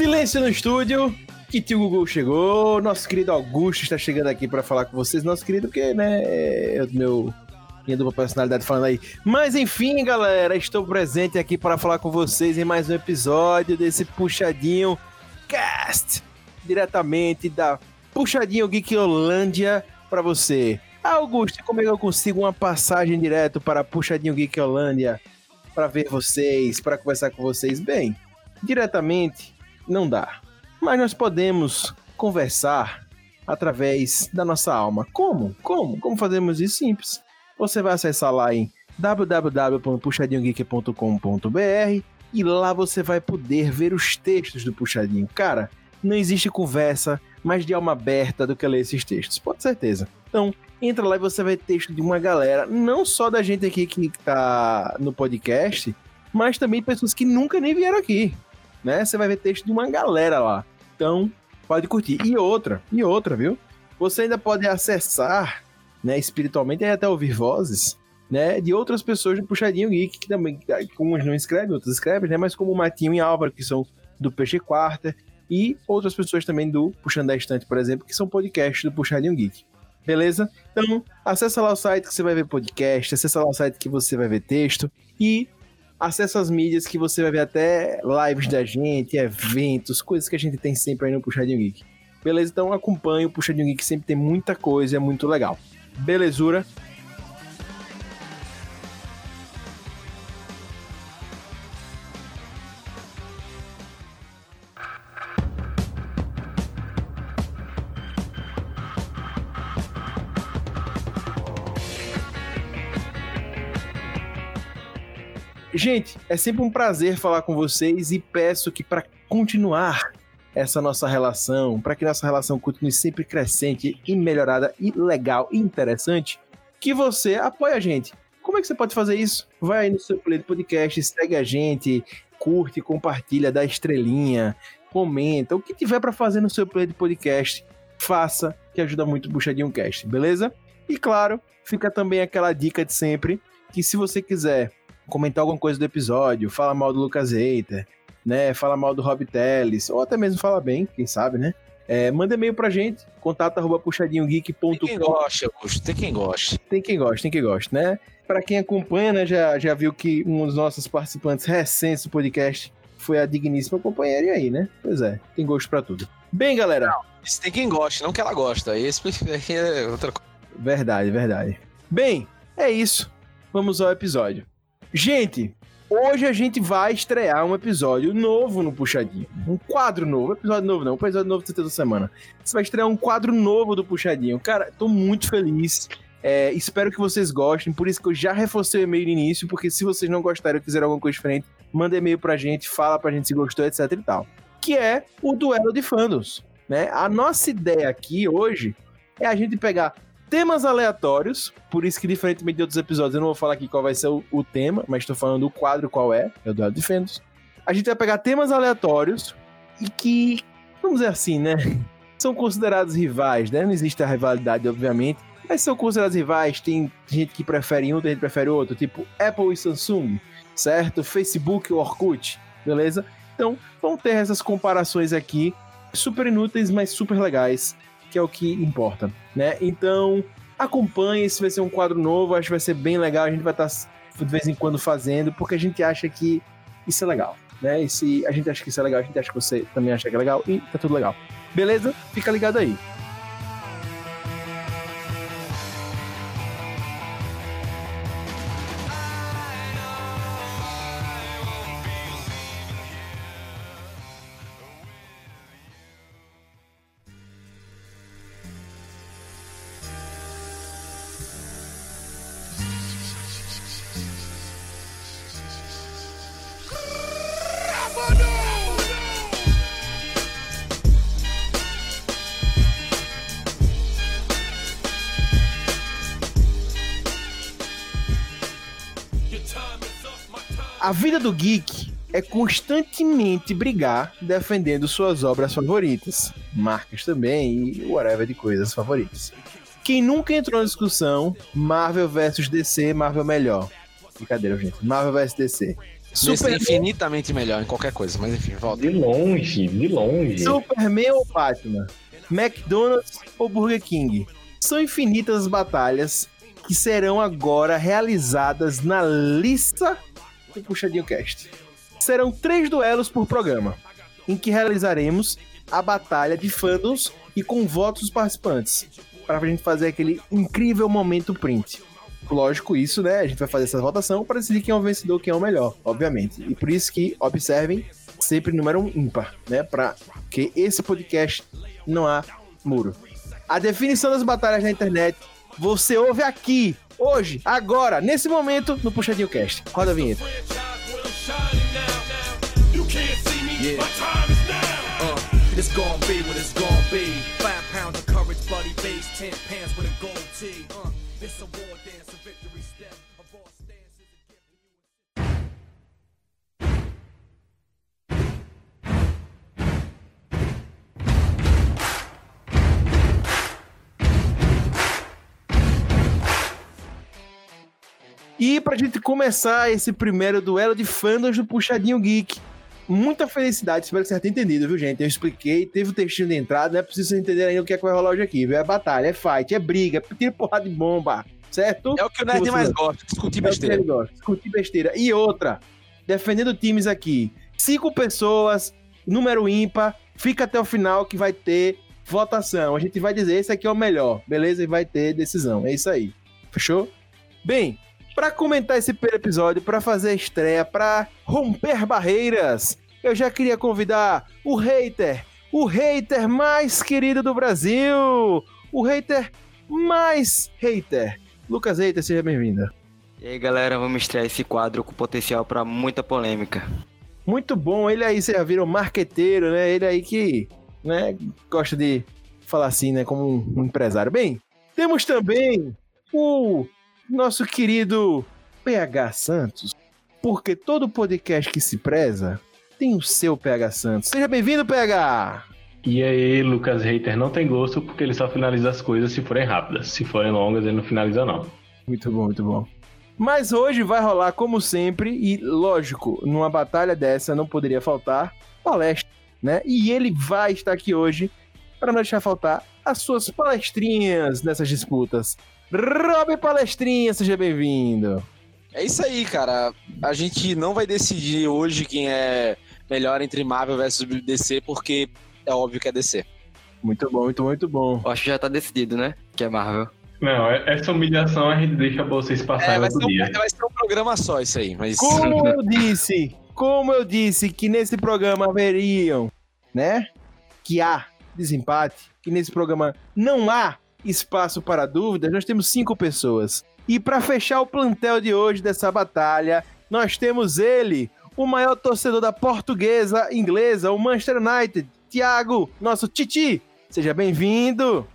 Silêncio no estúdio, que tio Google chegou, nosso querido Augusto está chegando aqui para falar com vocês, nosso querido, porque, né, é o meu minha dupla personalidade falando aí. Mas enfim, galera, estou presente aqui para falar com vocês em mais um episódio desse Puxadinho Cast, diretamente da Puxadinho Geek Holândia para você. Augusto, como é que eu consigo uma passagem direto para Puxadinho Geek Holândia para ver vocês, para conversar com vocês? Bem, diretamente não dá. Mas nós podemos conversar através da nossa alma. Como? Como? Como fazemos isso? Simples. Você vai acessar lá em www.puxadinhogeek.com.br e lá você vai poder ver os textos do Puxadinho. Cara, não existe conversa mais de alma aberta do que ler esses textos, pode certeza. Então, entra lá e você vai ter texto de uma galera, não só da gente aqui que tá no podcast, mas também pessoas que nunca nem vieram aqui, né? Você vai ver texto de uma galera lá. Então, pode curtir. E outra, e outra, viu? Você ainda pode acessar né, espiritualmente, e até ouvir vozes, né, de outras pessoas do Puxadinho Geek, que também, uns não escrevem, outros escrevem, né, mas como o Matinho e Álvaro, que são do Peixe Quarta, e outras pessoas também do Puxando da Estante, por exemplo, que são podcasts do Puxadinho Geek. Beleza? Então, acessa lá o site que você vai ver podcast, acessa lá o site que você vai ver texto e acessa as mídias que você vai ver até lives da gente, eventos, coisas que a gente tem sempre aí no Puxadinho Geek. Beleza? Então acompanhe o Puxadinho Geek, sempre tem muita coisa, é muito legal. Belezura. Gente, é sempre um prazer falar com vocês e peço que para continuar essa nossa relação, para que nossa relação continue sempre crescente e melhorada e legal e interessante, que você apoie a gente. Como é que você pode fazer isso? Vai aí no seu play do podcast, segue a gente, curte, compartilha, dá estrelinha, comenta, o que tiver para fazer no seu play de podcast, faça, que ajuda muito o Buchadinho Cast, beleza? E claro, fica também aquela dica de sempre, que se você quiser comentar alguma coisa do episódio, fala mal do Lucas Eiter, né? Fala mal do Rob Teles, ou até mesmo fala bem, quem sabe, né? É, manda e-mail pra gente, contato arroba puxadinhogeek.com. Tem quem gosta, Augusto, tem quem gosta. Tem quem gosta, tem quem gosta, né? Pra quem acompanha, né, já, já viu que um dos nossos participantes recentes do podcast foi a digníssima companheira, e aí, né? Pois é, tem gosto pra tudo. Bem, galera. Não, tem quem gosta, não que ela gosta. Esse é outra coisa. Verdade, verdade. Bem, é isso. Vamos ao episódio. Gente, Hoje a gente vai estrear um episódio novo no Puxadinho. Um quadro novo. Episódio novo não, um episódio novo toda semana. Você vai estrear um quadro novo do Puxadinho. Cara, tô muito feliz. É, espero que vocês gostem. Por isso que eu já reforcei o e-mail no início. Porque se vocês não gostaram ou quiserem alguma coisa diferente, manda e-mail pra gente, fala pra gente se gostou, etc e tal. Que é o duelo de fandoms. Né? A nossa ideia aqui hoje é a gente pegar temas aleatórios, por isso que, diferentemente de outros episódios, eu não vou falar aqui qual vai ser o, o tema, mas estou falando o quadro qual é, é o Duelo de. A gente vai pegar temas aleatórios e que, vamos dizer assim, né? São considerados rivais, né? Não existe a rivalidade, obviamente, mas são considerados rivais. Tem gente que prefere um, tem gente que prefere outro, tipo Apple e Samsung, certo? Facebook e Orkut, beleza? Então, vão ter essas comparações aqui, super inúteis, mas super legais que é o que importa, né? Então, acompanhe, esse vai ser um quadro novo, acho que vai ser bem legal, a gente vai estar de vez em quando fazendo, porque a gente acha que isso é legal, né? E se a gente acha que isso é legal, a gente acha que você também acha que é legal e tá tudo legal. Beleza? Fica ligado aí. A vida do geek é constantemente brigar defendendo suas obras favoritas, marcas também e whatever de coisas favoritas. Quem nunca entrou na discussão Marvel versus DC, Marvel melhor. Brincadeira, gente. Marvel vs DC. Super infinitamente melhor em qualquer coisa, mas enfim, volta. De longe, de longe. Superman ou Batman? McDonald's ou Burger King? São infinitas as batalhas que serão agora realizadas na lista do Puxadinho Cast. Serão três duelos por programa, em que realizaremos a batalha de fandoms e com votos dos participantes, para a gente fazer aquele incrível momento print. Lógico, isso, né? A gente vai fazer essa votação para decidir quem é o vencedor, quem é o melhor, obviamente. E por isso que observem sempre número um ímpar, né? Para que esse podcast não há muro. A definição das batalhas na internet você ouve aqui, hoje, agora, nesse momento, no Puxadinho Cast. Roda a vinheta. Yeah. Uh, it's gonna be what it's gonna be. Five pounds of courage, base, ten pants with a gold tee. Uh, this a war E pra gente começar esse primeiro duelo de fandoms do Puxadinho Geek, muita felicidade, espero que você tenha entendido, viu, gente? Eu expliquei, teve o textinho de entrada, não é preciso entender ainda o que é que vai rolar hoje aqui, viu? É batalha, é fight, é briga, é tira porrada de bomba, certo? É o que o nerd mais gosta, discutir besteira. É o que gosta, discutir besteira. E outra, defendendo times aqui, cinco pessoas, número ímpar, fica até o final que vai ter votação. A gente vai dizer esse aqui é o melhor, beleza? E vai ter decisão. É isso aí. Fechou? Bem, para comentar esse primeiro episódio, para fazer a estreia, para romper barreiras, eu já queria convidar o hater, o hater mais querido do Brasil, o hater mais hater. Lucas Hater, seja bem-vinda. E aí, galera, vamos estrear esse quadro com potencial para muita polêmica. Muito bom, ele aí, você já viram marqueteiro, né? Ele aí que, né, gosta de falar assim, né, como um empresário. Bem, temos também o nosso querido PH Santos, porque todo podcast que se preza tem o seu PH Santos. Seja bem-vindo, PH! E aí, Lucas Reiter não tem gosto porque ele só finaliza as coisas se forem rápidas. Se forem longas, ele não finaliza, não. Muito bom, muito bom. Mas hoje vai rolar, como sempre, e lógico, numa batalha dessa não poderia faltar palestra, né? E ele vai estar aqui hoje para não deixar faltar as suas palestrinhas nessas disputas. Rob Palestrinha, seja bem-vindo. É isso aí, cara. A gente não vai decidir hoje quem é melhor entre Marvel versus DC, porque é óbvio que é DC. Muito bom, muito, muito bom. Eu acho que já tá decidido, né? Que é Marvel. Não, é, essa humilhação a gente deixa vocês passarem é, outro um, dia. Vai ser um programa só isso aí, mas... Como eu disse, como eu disse que nesse programa haveriam, né? Que há desempate, que nesse programa não há espaço para dúvidas, nós temos cinco pessoas. E para fechar o plantel de hoje dessa batalha, nós temos ele, o maior torcedor da portuguesa inglesa, o Manchester United, Thiago, nosso Titi. Seja bem-vindo.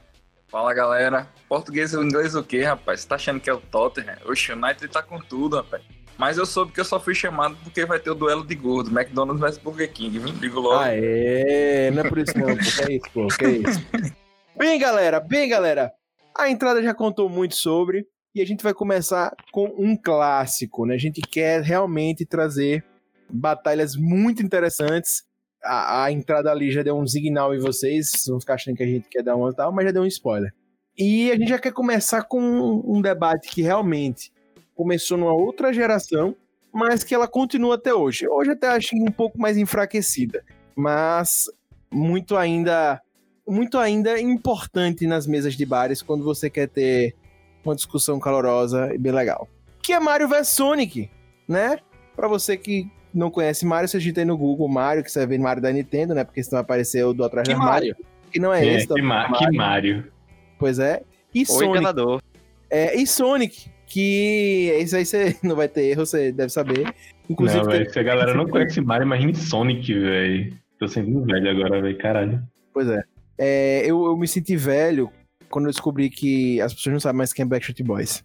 Fala galera. Português ou inglês o quê, rapaz? Você tá achando que é o Tottenham? O United tá com tudo, rapaz. Mas eu soube que eu só fui chamado porque vai ter o duelo de gordo, McDonald's vs Burger King, viu? Digo logo. Ah, é? Não é por isso não, pô. Que é isso, pô. Que é isso. Bem, galera, bem, galera. A entrada já contou muito sobre e a gente vai começar com um clássico, né? A gente quer realmente trazer batalhas muito interessantes. A, a entrada ali já deu um signal em vocês, vão ficar achando que a gente quer dar uma tal, mas já deu um spoiler. E a gente já quer começar com um, um debate que realmente começou numa outra geração, mas que ela continua até hoje. Hoje até acho um pouco mais enfraquecida, mas muito ainda muito ainda importante nas mesas de bares quando você quer ter uma discussão calorosa e bem legal. Que é Mario vs Sonic, né? Para você que não conhece Mario, você digita aí no Google Mario, que você vai ver Mario da Nintendo, né? Porque senão apareceu do atrás da Mario. Que não é, é esse. Que, ma Mario. que Mario. Pois é. E o Sonic. É, e Sonic, que isso aí você não vai ter erro, você deve saber. Inclusive, não, véio, se a galera não conhece Mario, imagine Sonic, velho. Tô sendo velho agora, velho, caralho. Pois é. É, eu, eu me senti velho quando eu descobri que as pessoas não sabem mais quem é Backstreet Boys.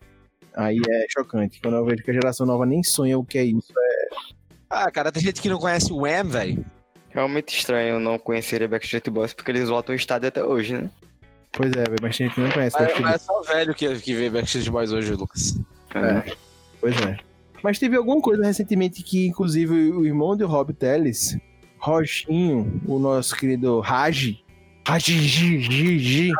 Aí é chocante. Quando eu vejo que a geração nova nem sonha o que é isso. É... Ah, cara, tem gente que não conhece o Wham, velho. Realmente estranho não conhecer Backstreet Boys, porque eles voltam o estádio até hoje, né? Pois é, mas tem gente que não conhece. Mas, mas é só velho que, que vê Backstreet Boys hoje, Lucas. É. Pois é. Mas teve alguma coisa recentemente que, inclusive, o irmão do Rob Teles, Rochinho, o nosso querido Raji, Raji,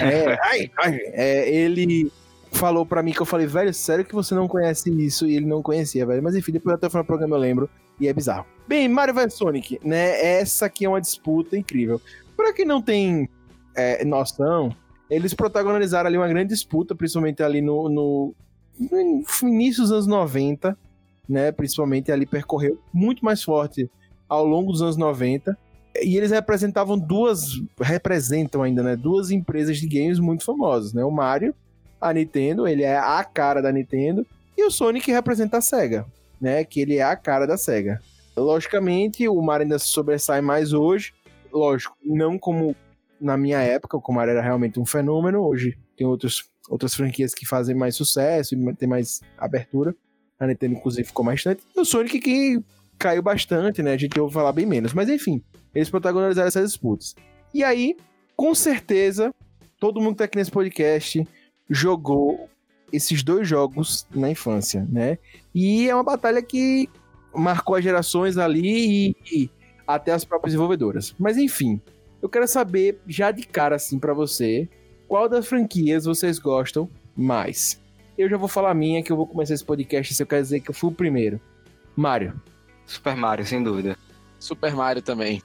é, ai, ai, é, ele falou pra mim que eu falei, velho, sério que você não conhece isso? E ele não conhecia, velho. Mas enfim, depois até o final do programa eu lembro. E é bizarro. Bem, Mario vs Sonic, né? Essa aqui é uma disputa incrível. Pra quem não tem é, noção, eles protagonizaram ali uma grande disputa, principalmente ali no, no, no início dos anos 90, né? Principalmente ali percorreu muito mais forte ao longo dos anos 90. E eles representavam duas, representam ainda, né? Duas empresas de games muito famosas, né? O Mario, a Nintendo, ele é a cara da Nintendo, e o Sonic representa a SEGA, né? Que ele é a cara da SEGA. Logicamente, o Mario ainda sobressai mais hoje. Lógico, não como na minha época, o Mario era realmente um fenômeno. Hoje tem outros, outras franquias que fazem mais sucesso e tem mais abertura. A Nintendo, inclusive, ficou mais distante. E o Sonic que caiu bastante, né? A gente ouve falar bem menos. Mas enfim, eles protagonizaram essas disputas. E aí, com certeza, todo mundo que tá aqui nesse podcast jogou esses dois jogos na infância, né? E é uma batalha que marcou as gerações ali e, e até as próprias desenvolvedoras. Mas enfim, eu quero saber já de cara assim para você, qual das franquias vocês gostam mais? Eu já vou falar minha que eu vou começar esse podcast se eu quero dizer que eu fui o primeiro. Mario. Super Mario, sem dúvida. Super Mario também.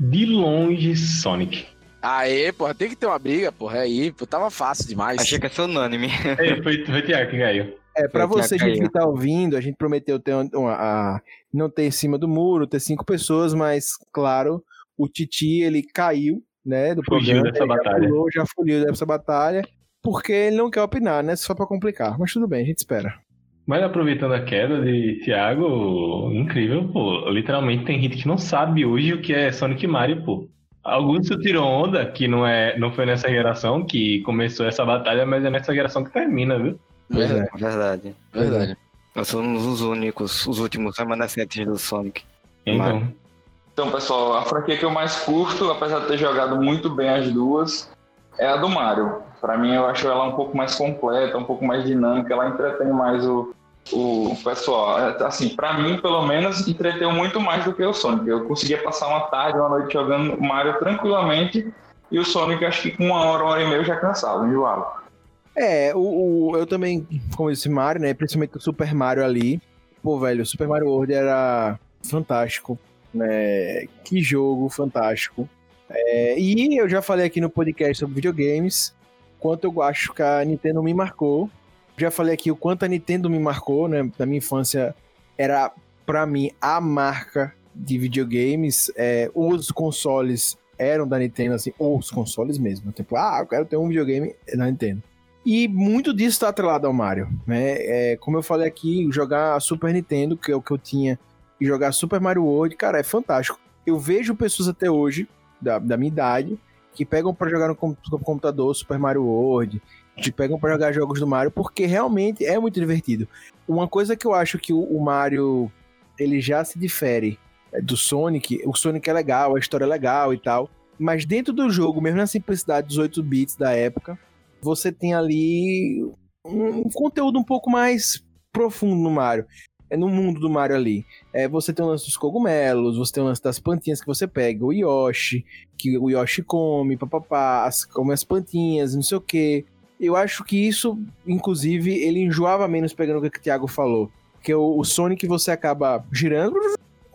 De longe, Sonic. Aê, porra, tem que ter uma briga, porra. Aí, pô, tava fácil demais. Achei que ia ser unânime. É, foi, foi o Thiago que ganhou. É, pra Foi o você, que tá ouvindo, a gente prometeu ter uma, uma- a- não ter em cima do muro, ter cinco pessoas, mas, claro, o Titi, ele caiu, né, do Fugiu programa. dessa ele já batalha. pulou, já fugiu dessa batalha, porque ele não quer opinar, né, só pra complicar. Mas tudo bem, a gente espera. Mas aproveitando a queda de Thiago, incrível, pô. Literalmente tem gente que não sabe hoje o que é Sonic Mario, pô. Alguns se tirou onda, que não, é, não foi nessa geração que começou essa batalha, mas é nessa geração que termina, viu? Pois é. Verdade. Verdade. Nós somos os únicos, os últimos remanescentes do Sonic. Então, Então, pessoal, a franquia que eu mais curto, apesar de ter jogado muito bem as duas, é a do Mario. Pra mim, eu acho ela um pouco mais completa, um pouco mais dinâmica, ela entretém mais o, o pessoal. É, Assim, pra mim, pelo menos, entreteu muito mais do que o Sonic. Eu conseguia passar uma tarde, uma noite jogando Mario tranquilamente, e o Sonic, acho que com uma hora, uma hora e meia, eu já cansava, enjoava. É, o, o- eu também, como eu disse, Mario, né, principalmente o Super Mario ali, pô, velho, o Super Mario World era fantástico, né, que jogo fantástico. É, e eu já falei aqui no podcast sobre videogames, quanto eu acho que a Nintendo me marcou. Já falei aqui o quanto a Nintendo me marcou, né? Na minha infância era, pra mim, a marca de videogames. É, os consoles eram da Nintendo, assim, os consoles mesmo. Tipo, ah, eu quero ter um videogame da Nintendo. E muito disso tá atrelado ao Mario, né? É, como eu falei aqui, jogar Super Nintendo, que é o que eu tinha, e jogar Super Mario World, cara, é fantástico. Eu vejo pessoas até hoje, da, da minha idade, que pegam pra jogar no com- no computador Super Mario World, que pegam pra jogar jogos do Mario, porque realmente é muito divertido. Uma coisa que eu acho que o, o Mario, ele já se difere é, do Sonic, o Sonic é legal, a história é legal e tal, mas dentro do jogo, mesmo na simplicidade dos 8 bits da época, você tem ali um conteúdo um pouco mais profundo no Mario. É no mundo do Mario ali. É, você tem o lance dos cogumelos, você tem o lance das plantinhas que você pega, o Yoshi, que o Yoshi come, papapá, come as plantinhas, não sei o que. Eu acho que isso, inclusive, ele enjoava menos pegando o que o Thiago falou. Porque o, o Sonic você acaba girando,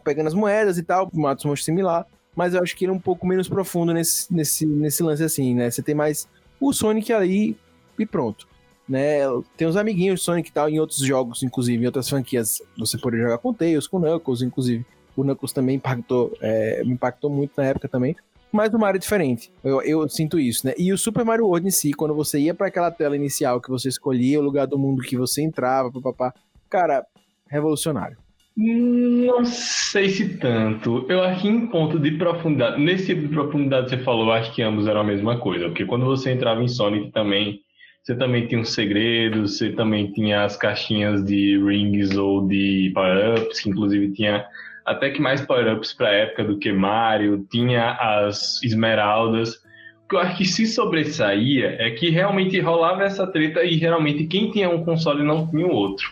pegando as moedas e tal, mata os monstros similar. Mas eu acho que ele é um pouco menos profundo nesse, nesse, nesse lance assim, né? Você tem mais o Sonic ali e pronto. Né? Tem os amiguinhos do Sonic e tal, em outros jogos, inclusive, em outras franquias, você poderia jogar com Tails, com Knuckles, inclusive. O Knuckles também impactou, é, me impactou muito na época também. Mas o Mario é diferente. Eu, eu sinto isso, né? E o Super Mario World em si, quando você ia para aquela tela inicial que você escolhia o lugar do mundo que você entrava, papapá. Cara, revolucionário. Não sei se tanto. Eu acho que em ponto de profundidade, nesse tipo de profundidade que você falou, acho que ambos eram a mesma coisa. Porque quando você entrava em Sonic também, você também tinha os segredos, você também tinha as caixinhas de rings ou de power-ups, que inclusive tinha até que mais power-ups para a época do que Mario, tinha as esmeraldas. O que eu acho que se sobressaía é que realmente rolava essa treta e geralmente quem tinha um console não tinha o outro.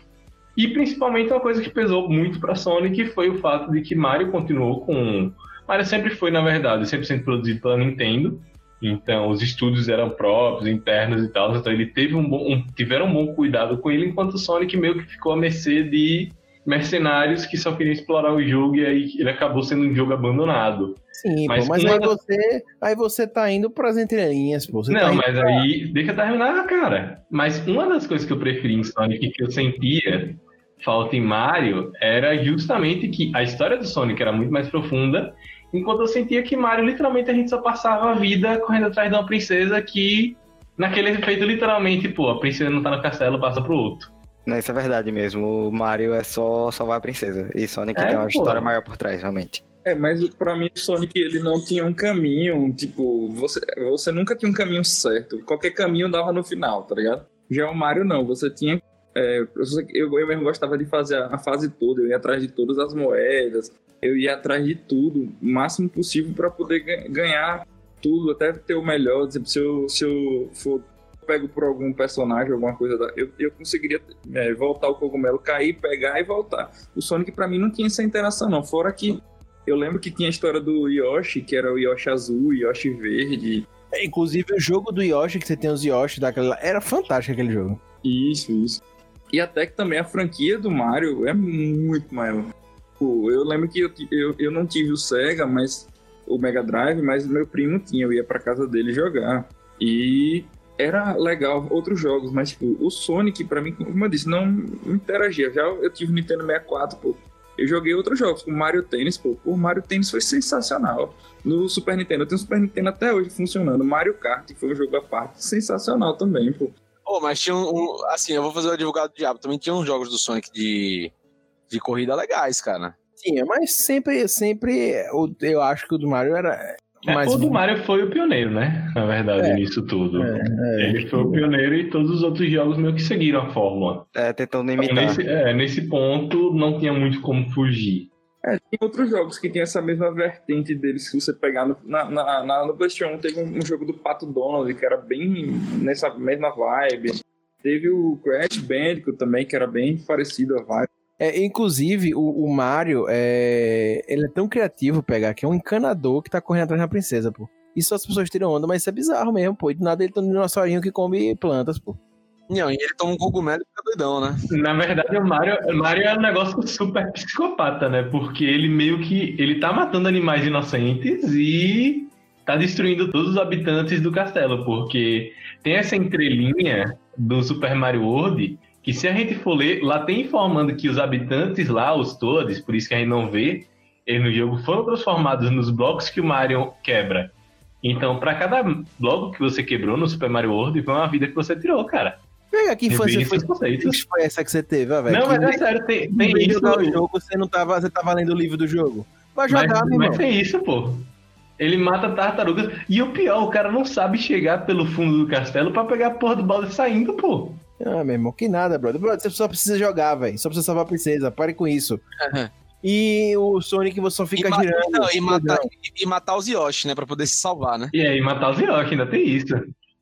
E principalmente uma coisa que pesou muito para Sonic foi o fato de que Mario continuou com. Mario sempre foi, na verdade, 100% produzido pela Nintendo. Então, os estúdios eram próprios, internos e tal. Então, ele teve um bom, um, tiveram um bom cuidado com ele, enquanto o Sonic meio que ficou à mercê de mercenários que só queriam explorar o jogo e aí ele acabou sendo um jogo abandonado. Sim, mas, pô, mas aí, você, aí você tá indo pras entrelinhas, pô. Você não, tá mas pra... aí, deixa eu terminar, cara. Mas uma das coisas que eu preferi em Sonic que eu sentia falta em Mario era justamente que a história do Sonic era muito mais profunda, enquanto eu sentia que Mario, literalmente, a gente só passava a vida correndo atrás de uma princesa que, naquele efeito, literalmente, pô, a princesa não tá no castelo, passa pro outro. Não, isso é verdade mesmo. O Mario é só salvar a princesa. E Sonic É, tem uma pô. história maior por trás, realmente. É, mas pra mim o Sonic ele não tinha um caminho, tipo, você, você nunca tinha um caminho certo. Qualquer caminho dava no final, tá ligado? Já o Mario não, você tinha. é, eu, eu mesmo gostava de fazer a, a fase toda, eu ia atrás de todas as moedas, eu ia atrás de tudo, o máximo possível pra poder ga- ganhar tudo, até ter o melhor. Se eu, se eu for pego por algum personagem, alguma coisa, da- eu, eu conseguiria é, voltar o cogumelo, cair, pegar e voltar. O Sonic pra mim não tinha essa interação, não. Fora que eu lembro que tinha a história do Yoshi, que era o Yoshi azul, Yoshi verde. É, Inclusive, o jogo do Yoshi, que você tem os Yoshi daquela. Era fantástico aquele jogo. Isso, isso. E até que também a franquia do Mario é muito maior. Pô, eu lembro que eu, eu, eu não tive o Sega, mas o Mega Drive, mas meu primo tinha, eu ia pra casa dele jogar. E era legal outros jogos, mas tipo, o Sonic, pra mim, como eu disse, não interagia. Já eu tive Nintendo 64, pô. Eu joguei outros jogos, como Mario Tennis, pô. O Mario Tennis foi sensacional. No Super Nintendo, eu tenho Super Nintendo até hoje funcionando. Mario Kart foi um jogo à parte, sensacional também, pô. Pô, mas tinha um, um- Assim, eu vou fazer o advogado do diabo. Também tinha uns jogos do Sonic de, de corrida legais, cara. Tinha, mas sempre, sempre. o- Eu acho que o do Mario era. É, mais o do Mario foi o pioneiro, né? Na verdade, É. nisso tudo. É, é. Ele foi o pioneiro e todos os outros jogos meio que seguiram a fórmula. É, tentando E imitar. nesse, é, nesse ponto não tinha muito como fugir. É, tem outros jogos que tem essa mesma vertente deles, se você pegar no, na, na, na- no PlayStation 1, teve um, um jogo do Pato Donald, que era bem nessa mesma vibe. Teve o Crash Bandicoot também, que era bem parecido a vibe. É, inclusive, o, o Mario, é, ele é tão criativo pegar que é um encanador que tá correndo atrás da princesa, pô. Isso as pessoas tiram onda, mas isso é bizarro mesmo, pô. E do nada ele tá um dinossaurinho que come plantas, pô. Não, e ele toma um cogumelo e fica doidão, né? Na verdade, o Mario, o Mario é um negócio super psicopata, né? Porque ele meio que. Ele tá matando animais inocentes e tá destruindo todos os habitantes do castelo. Porque tem essa entrelinha do Super Mario World que se a gente for ler, lá tem informando que os habitantes lá, os todos, por isso que a gente não vê, eles no jogo foram transformados nos blocos que o Mario quebra. Então, pra cada bloco que você quebrou no Super Mario World, foi uma vida que você tirou, cara. Pega que infância foi, foi essa que você teve, ó, velho. Não, mas é sério, tem, Em tem isso. jogar o jogo, você não tava, você tava lendo o livro do jogo. Vai Mas, jogar, meu mas tem isso, pô. Ele mata tartarugas. E o pior, o cara não sabe chegar pelo fundo do castelo pra pegar a porra do balde saindo, pô. Ah, meu irmão, que nada, brother. Brother, Você só precisa jogar, velho. Só precisa salvar a princesa. Pare com isso. E o Sonic você só fica e, girando. não, e, matar, e, e matar os Yoshi, né? Pra poder se salvar, né? E aí, matar os Yoshi, ainda tem isso.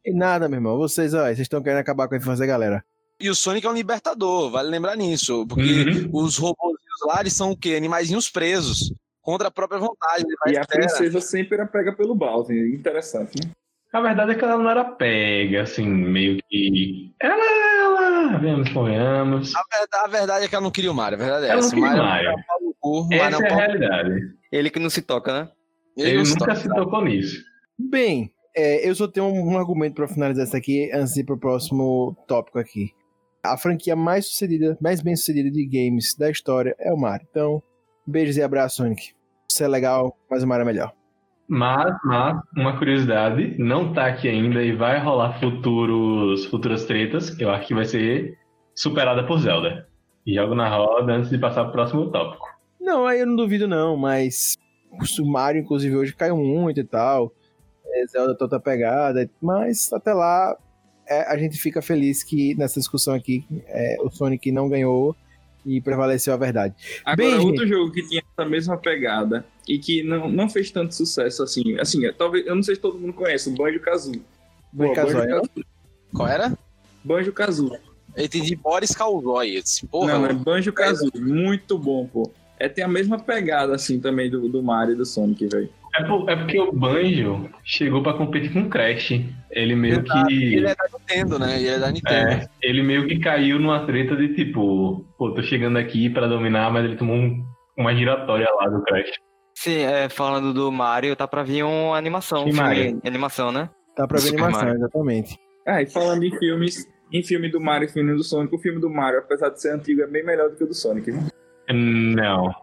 E nada, meu irmão. Vocês, ó, vocês estão querendo acabar com a infância da galera. E o Sonic é um libertador, vale lembrar nisso. Porque Uhum. os robôzinhos lá, eles são o quê? Animaizinhos presos. Contra a própria vontade. Vai E a princesa sempre era pega pelo Bowser. Interessante, né? A verdade é que ela não era pega, assim, meio que. Ela, ela, vemos, convenhamos. A verdade, a verdade é que ela não queria o Mario. A verdade é Ela não essa. queria o é Mario. o Mario Essa é um é a realidade. Ele que não se toca, né? Ele não se nunca toca. se tocou nisso. Bem, é, eu só tenho um, um argumento pra finalizar isso aqui antes de ir pro próximo tópico aqui. A franquia mais sucedida, mais bem sucedida de games da história é o Mario. Então, beijos e abraços, Sonic. Você é legal, mas o Mario é melhor. Mas, mas, uma curiosidade, não tá aqui ainda e vai rolar futuros, futuras tretas. Eu acho que vai ser superada por Zelda. E jogo na roda antes de passar pro próximo tópico. Não, aí eu não duvido não, mas o Mario, inclusive, hoje caiu muito e tal. É, Zelda toda pegada, mas até lá é, a gente fica feliz que nessa discussão aqui é, o Sonic não ganhou e prevaleceu a verdade. Agora, Bem, outro jogo que tinha essa mesma pegada e que não, não fez tanto sucesso assim. Assim, talvez, eu não sei se todo mundo conhece, o Banjo Kazooie. Banjo-Kazooie, né? Qual era? Banjo Kazooie. Eu entendi Boris disse, porra, Não, é. Banjo Kazooie, muito bom, pô. É, tem a mesma pegada, assim, também do, do Mario e do Sonic, velho. É, por- é porque o Banjo chegou pra competir com o Crash. Ele meio que. Ele é da Nintendo, né? Ele é da Nintendo. É, ele meio que caiu numa treta de tipo, pô, tô chegando aqui pra dominar, mas ele tomou um- uma giratória lá do Crash. Sim, é, falando do Mario, tá pra vir uma animação. Que filme- Mario? Animação, né? Tá pra ver Super animação, Mario. exatamente. Ah, e falando em filmes, em filme do Mario e filme do Sonic, o filme do Mario, apesar de ser antigo, é bem melhor do que o do Sonic. viu? Não.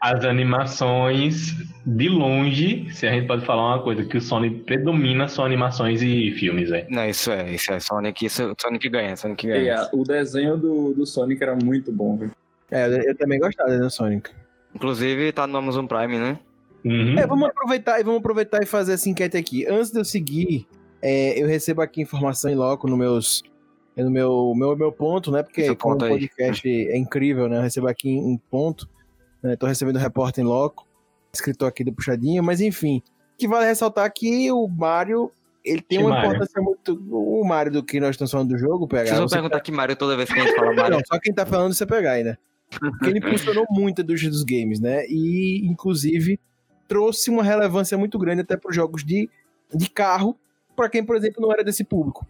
As animações, de longe, se a gente pode falar uma coisa, que o Sony predomina são animações e filmes, velho. Não, isso é, isso é Sonic, isso, Sonic ganha, Sonic E ganha. a- o desenho do, do Sonic era muito bom, velho. É, eu- eu também gostava do Sonic. Inclusive, tá no Amazon Prime, né? Uhum. É, vamos aproveitar e vamos aproveitar e fazer essa enquete aqui. Antes de eu seguir, é, eu recebo aqui informação em loco no meus no meu meu meu ponto, né? Porque como o ponto aí. podcast é incrível, né? Eu recebo aqui em ponto. Né? Tô recebendo repórter em loco, escritor aqui do puxadinho, mas enfim, que vale ressaltar que o Mario ele tem Que uma Mario? importância muito o Mario do que nós estamos falando do jogo, pegar. Vocês vão perguntar que Mario toda vez que a gente fala Mario. não, só quem tá falando você pegar aí, né? Porque ele impulsionou muito a indústria dos games, né? E, inclusive, trouxe uma relevância muito grande até para os jogos de, de carro, para quem, por exemplo, não era desse público.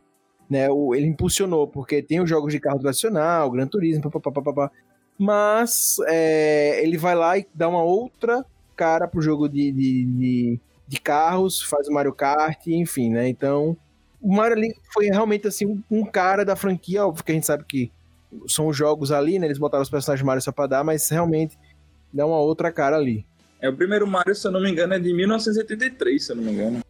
Né? O, ele impulsionou, porque tem os jogos de carro tradicional, Gran Turismo, papapá, mas é, ele vai lá e dá uma outra cara pro jogo de, de, de, de carros, faz o Mario Kart, enfim, né? Então, o Mario ali foi realmente assim um, um cara da franquia, óbvio que a gente sabe que são os jogos ali, né? Eles botaram os personagens Mario só pra dar, mas realmente dá uma outra cara ali. É, o primeiro Mario, se eu não me engano, é de 1983, se eu não me engano.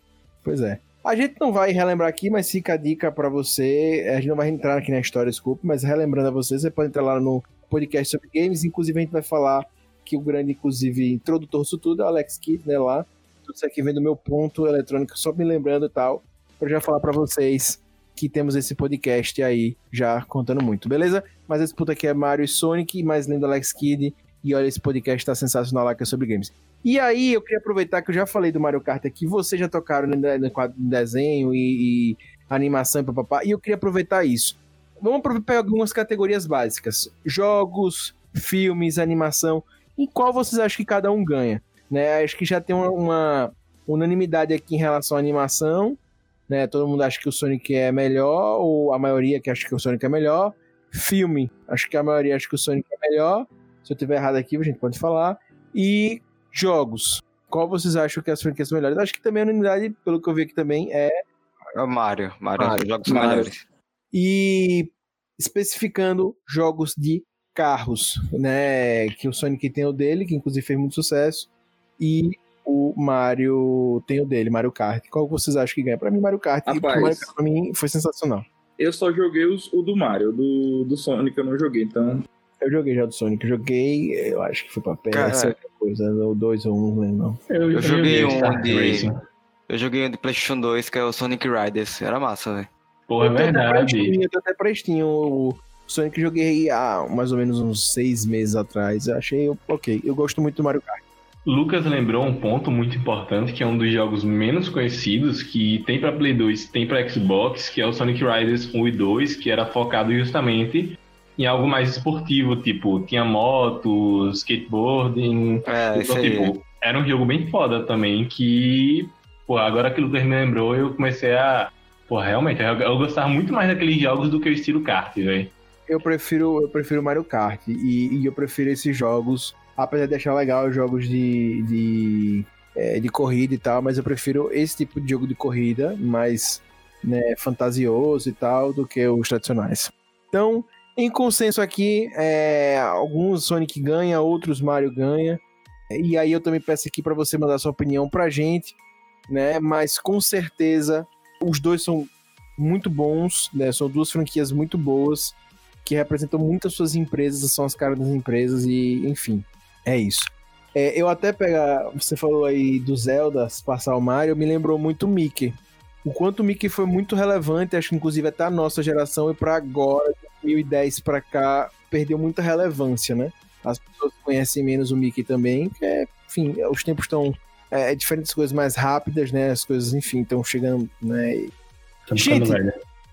Pois é. A gente não vai relembrar aqui, mas fica a dica pra você. A gente não vai entrar aqui na história, desculpe, mas relembrando a você, você pode entrar lá no podcast sobre games. Inclusive, a gente vai falar que o grande, inclusive, introdutor disso tudo é o Alex Kidd, né? Lá. Tudo isso aqui vem do meu ponto eletrônico, só me lembrando e tal, pra já falar pra vocês que temos esse podcast aí já contando muito, beleza? Mas esse puto aqui é Mario e Sonic, mais lendo Alex Kidd. E olha, esse podcast tá sensacional lá que é sobre games. E aí, eu queria aproveitar que eu já falei do Mario Kart aqui, vocês já tocaram no, no desenho e, e animação e papapá, e eu queria aproveitar isso. Vamos pegar algumas categorias básicas: jogos, filmes, animação. Em qual vocês acham que cada um ganha? Né? Acho que já tem uma, uma unanimidade aqui em relação à animação. Né? Todo mundo acha que o Sonic é melhor, ou a maioria que acha que o Sonic é melhor. Filme, acho que a maioria acha que o Sonic é melhor. Se eu tiver errado aqui, a gente pode falar. E jogos. Qual vocês acham que as franquias são melhores? Acho que também a unanimidade, pelo que eu vi aqui também, é. É o Mario. Mario, Mario. os jogos Mario. melhores. E especificando jogos de carros, né? Que o Sonic tem o dele, que inclusive fez muito sucesso. E o Mario tem o dele, Mario Kart. Qual vocês acham que ganha? Pra mim, Mario Kart. E Rapaz. Mario Kart pra mim foi sensacional. Eu só joguei os- o do Mario, do, do Sonic eu não joguei, então. Eu joguei já do Sonic. Joguei, eu acho que foi pra PS, outra coisa, ou dois ou um, não lembro não. Eu, Eu joguei um Star de- Racing. Eu joguei um de PlayStation 2, que é o Sonic Riders. Era massa, velho. Pô, é Eu verdade. Eu até Steam. O Sonic eu joguei há mais ou menos uns seis meses atrás. Eu achei ok. Eu gosto muito do Mario Kart. Lucas lembrou um ponto muito importante, que é um dos jogos menos conhecidos, que tem pra Play 2, tem pra Xbox, que é o Sonic Riders 1 e 2, que era focado justamente em algo mais esportivo, tipo, tinha moto, skateboarding, É, isso então, aí. tipo, era um jogo bem foda também, que, pô, agora que o Lucas me lembrou, eu comecei a, pô, realmente, eu, eu gostava muito mais daqueles jogos do que o estilo kart, velho. Eu prefiro, eu prefiro Mario Kart. E, e eu prefiro esses jogos, apesar de achar legal os jogos de, de, é, de corrida e tal, mas eu prefiro esse tipo de jogo de corrida, mais né, fantasioso e tal, do que os tradicionais. Então, em consenso aqui, é, alguns Sonic ganha, outros Mario ganha. E aí eu também peço aqui para você mandar sua opinião pra gente, né? Mas com certeza os dois são muito bons, né? São duas franquias muito boas que representam muitas suas empresas, são as caras das empresas e, enfim, é isso. É, eu até pegar, você falou aí do Zelda passar o Mario, me lembrou muito o Mickey. O quanto o Mickey foi muito relevante, acho que inclusive até a nossa geração e para agora, 2010 para cá, perdeu muita relevância, né? As pessoas conhecem menos o Mickey também, que é, enfim, os tempos estão é, diferentes coisas mais rápidas, né? As coisas, enfim, estão chegando, né? Gente.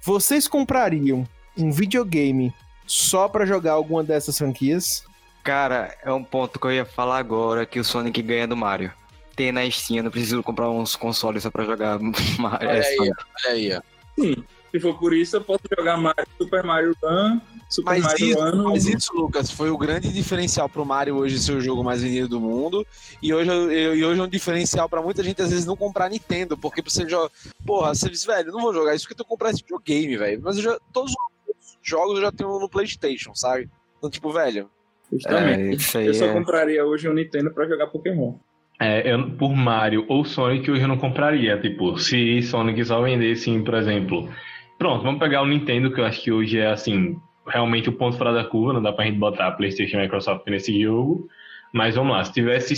Vocês comprariam um videogame só pra jogar alguma dessas franquias? Cara, é um ponto que eu ia falar agora, que o Sonic ganha do Mario. Tem na Steam, eu não preciso comprar uns consoles só pra jogar Mario. Olha é, aí. Olha aí, ó. Sim. Se for por isso, eu posso jogar Mario, Super Mario Run, Super Mas Mario isso, Run. mas isso, Lucas, foi o grande diferencial pro Mario hoje ser o jogo mais vendido do mundo. E hoje, e hoje é um diferencial pra muita gente, às vezes, não comprar Nintendo. Porque você joga. Porra, você diz, velho, eu não vou jogar isso porque eu comprar esse videogame, velho. Mas eu já, todos os jogos eu já tenho no PlayStation, sabe? Então, tipo, velho. Justamente. É, isso aí eu só é- compraria hoje um Nintendo pra jogar Pokémon. É, eu, por Mario ou Sonic, hoje eu não compraria. Tipo, se Sonic só vendesse, por exemplo. Pronto, vamos pegar o Nintendo, que eu acho que hoje é assim, realmente o ponto fora da curva, não dá pra gente botar a PlayStation e a Microsoft nesse jogo. Mas vamos lá, se tivesse.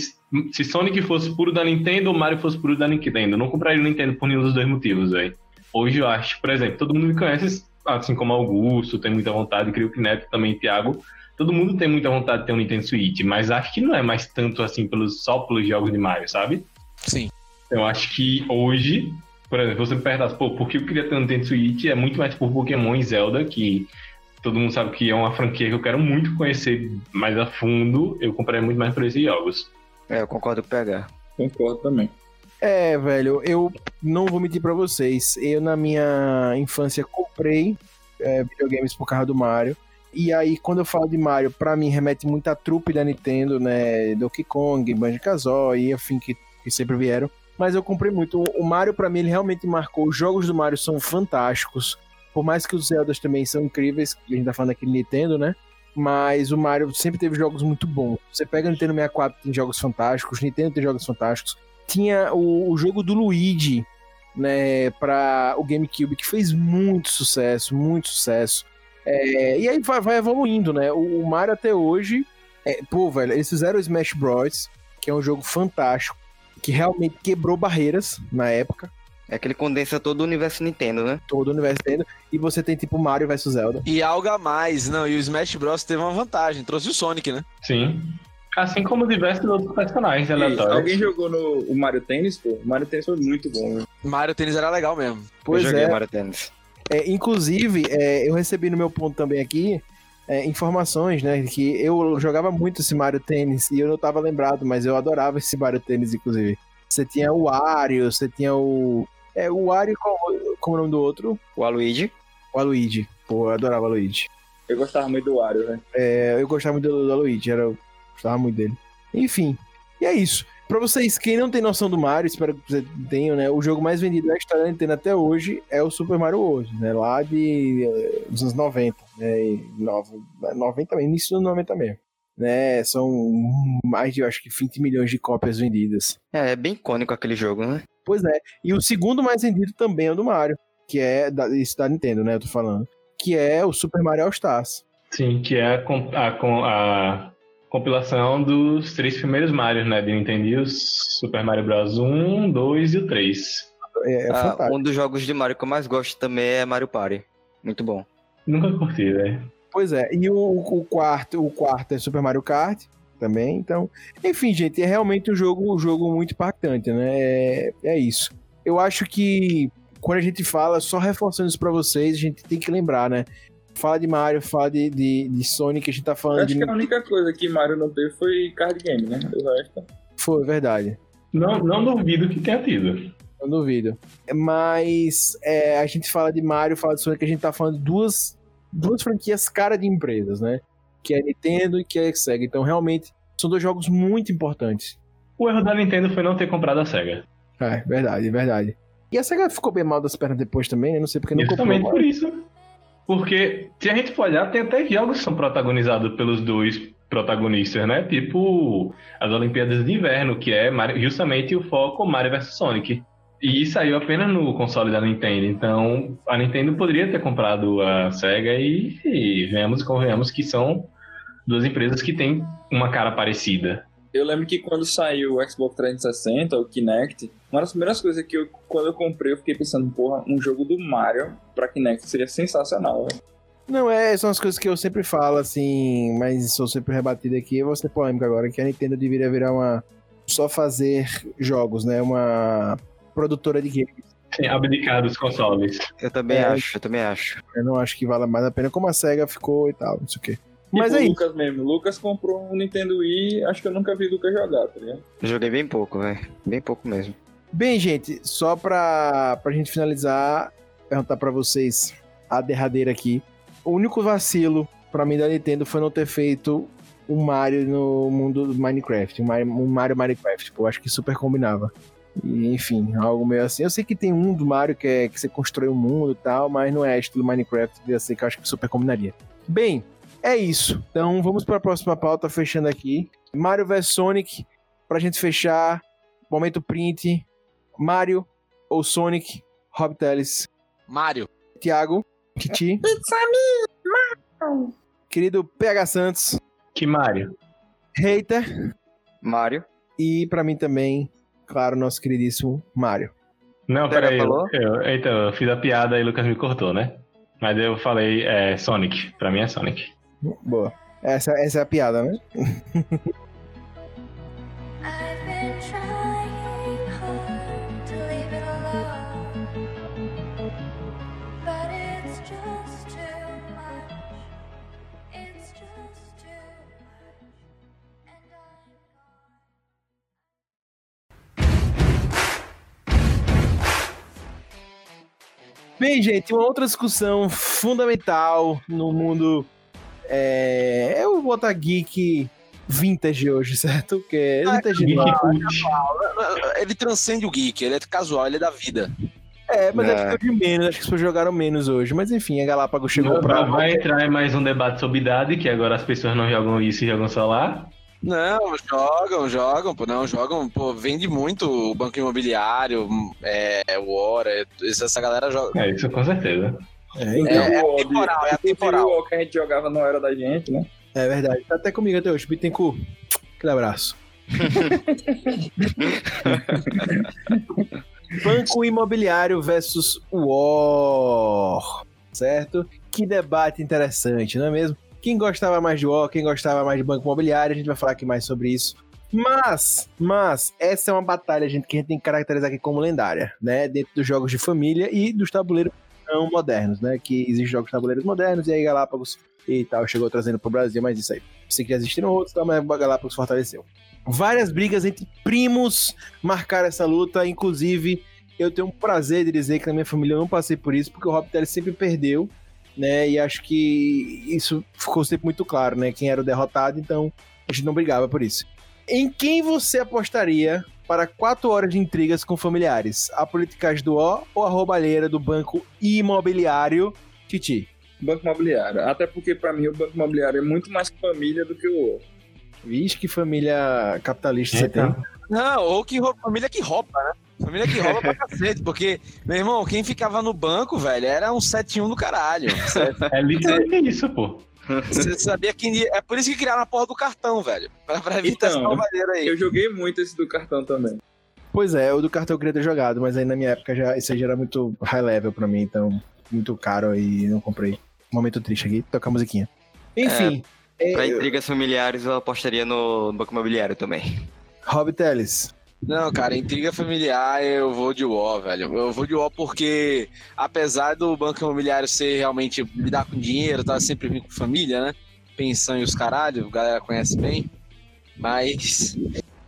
Se Sonic fosse puro da Nintendo ou Mario fosse puro da Nintendo, eu não compraria o Nintendo por nenhum dos dois motivos, velho. Hoje eu acho, por exemplo, todo mundo me conhece, assim como Augusto, tem muita vontade, creio que Neto também, Thiago. Todo mundo tem muita vontade de ter um Nintendo Switch, mas acho que não é mais tanto assim pelos, só pelos jogos de Mario, sabe? Sim. Eu acho que hoje, por exemplo, você me perguntasse, pô, por que eu queria ter um Nintendo Switch? É muito mais por Pokémon e Zelda, que todo mundo sabe que é uma franquia que eu quero muito conhecer mais a fundo. Eu compraria muito mais por esses jogos. É, eu concordo com o PH. Concordo também. É, velho, eu não vou mentir pra vocês. Eu, na minha infância, comprei é, videogames por causa do Mario. E aí, quando eu falo de Mario, pra mim remete muito a trupe da Nintendo, né? Donkey Kong, Banjo-Kazooie e afim que, que sempre vieram. Mas eu comprei muito. O Mario, pra mim, ele realmente marcou. Os jogos do Mario são fantásticos. Por mais que os Zeldas também são incríveis, a gente tá falando aqui de Nintendo, né? Mas o Mario sempre teve jogos muito bons. Você pega o Nintendo 64, tem jogos fantásticos. Nintendo tem jogos fantásticos. Tinha o, o jogo do Luigi, né, para o GameCube, que fez muito sucesso, muito sucesso. É, e aí vai, vai evoluindo, né? O, o Mario até hoje, é, pô, velho, eles fizeram o Smash Bros, que é um jogo fantástico, que realmente quebrou barreiras na época, É que ele condensa todo o universo Nintendo, né? todo o universo Nintendo, e você tem tipo Mario vs Zelda. E algo a mais, não, e o Smash Bros teve uma vantagem, trouxe o Sonic, né? Sim. Assim como diversos outros personagens aleatórios. alguém jogou no o Mario Tennis, pô? O Mario Tennis foi muito bom, né? Mario Tênis era legal mesmo. Pois eu joguei é, Mario Tennis. É, inclusive, é, eu recebi no meu ponto também aqui é, informações, né? Que eu jogava muito esse Mario Tênis e eu não tava lembrado, mas eu adorava esse Mario Tênis, inclusive. Você tinha o Wario, você tinha o. É, o Wario, como, como é o nome do outro? O Aluigi. O Aluigi. Pô, eu adorava o Aluigi. Eu gostava muito do Wario, né? É, eu gostava muito do, do Aluigi, era, eu gostava muito dele. Enfim, e é isso. Pra vocês, quem não tem noção do Mario, espero que vocês tenham, né? O jogo mais vendido da história da Nintendo até hoje é o Super Mario World, né? Lá de, eh, dos anos 90, né? E nove- 90 mesmo, início dos 90 mesmo. Né? São mais de, eu acho que 20 milhões de cópias vendidas. É, é bem icônico aquele jogo, né? Pois é. E o segundo mais vendido também é o do Mario, que é da, isso da Nintendo, né? Eu tô falando. Que é o Super Mario All Stars. Sim, que é a, com- a, com- a compilação dos três primeiros Marios, né? De Nintendo, os Super Mario Bros. 1, 2 e o 3. É, é Ah, um dos jogos de Mario que eu mais gosto também é Mario Party. Muito bom. Nunca curti, velho. Pois é, e o, o quarto, o quarto é Super Mario Kart também, então, enfim, gente, é realmente um jogo, um jogo muito impactante, né? É, é isso. Eu acho que quando a gente fala, só reforçando isso pra vocês, a gente tem que lembrar, né? Fala de Mario, fala de, de, de Sonic, a gente tá Eu falando acho de. que a única coisa que Mario não teve foi card game, né? O resto. Foi, verdade. Não, não duvido que tenha tido. Não duvido. Mas é, a gente fala de Mario, fala de Sonic, a gente tá falando de duas, duas franquias cara de empresas, né? Que é a Nintendo e que é a Sega. Então, realmente, são dois jogos muito importantes. O erro da Nintendo foi não ter comprado a SEGA. É, verdade, verdade. E a SEGA ficou bem mal das pernas depois também, né? Não sei porque não comprou. Justamente por isso. Porque, se a gente for olhar, tem até jogos que são protagonizados pelos dois protagonistas, né? Tipo as Olimpíadas de Inverno, que é justamente o foco Mario vs Sonic. E saiu apenas no console da Nintendo. Então, a Nintendo poderia ter comprado a SEGA e, e venhamos e convenhamos que são duas empresas que têm uma cara parecida. Eu lembro que quando saiu o Xbox 360, o Kinect, uma das primeiras coisas que eu, quando eu comprei, eu fiquei pensando, porra, um jogo do Mario pra Kinect seria sensacional, velho. Não, é, são as coisas que eu sempre falo, assim, mas sou sempre rebatido aqui. Eu vou ser polêmico agora, que a Nintendo deveria virar uma. Só fazer jogos, né? Uma produtora de games. Sim, abdicar dos consoles. Eu também É. acho, eu também acho. Eu não acho que vale mais a pena como a SEGA ficou e tal, não sei o quê. Mas Tipo, é o isso. Lucas mesmo. O Lucas comprou um Nintendo Wii, acho que eu nunca vi o Lucas jogar, tá ligado? Joguei bem pouco, velho. Bem pouco mesmo. Bem, gente, só pra, pra gente finalizar, perguntar pra vocês a derradeira aqui. O único vacilo pra mim da Nintendo foi não ter feito um Mario no mundo do Minecraft, um Mario, um Mario Minecraft. Tipo, eu acho que super combinava. E, enfim, algo meio assim. Eu sei que tem um do Mario que é que você constrói um mundo e tal, mas não é estilo Minecraft, eu sei que eu acho que super combinaria. Bem, é isso. Então vamos para a próxima pauta, fechando aqui. Mario vs Sonic, pra gente fechar. Momento print. Mario ou Sonic? Rob Teles. Mário. Thiago. Titi. Querido PH Santos. Que Mario? Hater. Mario. E pra mim também, claro, nosso queridíssimo Mario. Não, Pega, peraí. Eu, falou? eu, então, eu fiz a piada e o Lucas me cortou, né? Mas eu falei é, Sonic. Pra mim é Sonic. Boa. Essa, essa é a piada, né? Bem, gente, uma outra discussão fundamental no mundo é, é o botar geek vintage hoje, certo? Que é vintage Geek não. Cult. Ele transcende o geek, ele é casual, ele é da vida. É, mas É. acho que de menos, acho que as pessoas jogaram menos hoje. Mas enfim, a Galápagos chegou Vai- pra. Vai entrar mais um debate sobre idade, que agora as pessoas não jogam isso e jogam celular. Não, jogam, jogam, pô, não, jogam, pô, vende muito o banco imobiliário, é, o Hora, essa galera joga. É isso, com certeza. É, então, É, é O atemporal, é atemporal. O que a gente jogava não era da gente, né? é verdade. Tá até comigo até hoje. Bittencourt, aquele abraço. Banco Imobiliário versus War. Certo? Que debate interessante, não é mesmo? Quem gostava mais de War, quem gostava mais de Banco Imobiliário, a gente vai falar aqui mais sobre isso. Mas, mas, essa é uma batalha, gente, que a gente tem que caracterizar aqui como lendária, né? Dentro dos jogos de família e dos tabuleiros não modernos, né? Que existem jogos tabuleiros modernos e aí Galápagos e tal chegou trazendo pro Brasil, mas isso aí. Sei que já existiram outros, tá? mas Galápagos fortaleceu. Várias brigas entre primos marcaram essa luta, inclusive eu tenho um prazer de dizer que na minha família eu não passei por isso, porque o Rob sempre perdeu, né? E acho que isso ficou sempre muito claro, né? Quem era o derrotado, então a gente não brigava por isso. Em quem você apostaria para quatro horas de intrigas com familiares? A politicagem do O ou a roubalheira do banco imobiliário Titi? Banco imobiliário. Até porque, pra mim, o banco imobiliário é muito mais família do que o outro. Vixe, que família capitalista você tem. Não, ou que rou- família que rouba, né? Família que rouba pra cacete, porque, meu irmão, quem ficava no banco, velho, era um 7-1 do caralho. é literalmente isso, pô. Você sabia que. É por isso que criaram a porra do cartão, velho. Pra, pra evitar Então, essa roubalheira aí. Eu joguei muito esse do cartão também. Pois é, o do cartão eu queria ter jogado, mas aí na minha época já, isso aí já era muito high level pra mim, então muito caro e não comprei. Momento triste aqui, tocar a musiquinha. Enfim, é, Pra intrigas familiares, eu apostaria no Banco Imobiliário também. Rob Teles. Não, cara, intriga familiar eu vou de UO, velho. Eu vou de UO porque, apesar do banco imobiliário ser realmente lidar com dinheiro, tá sempre vindo com família, né? Pensão e os caralho, a galera conhece bem. Mas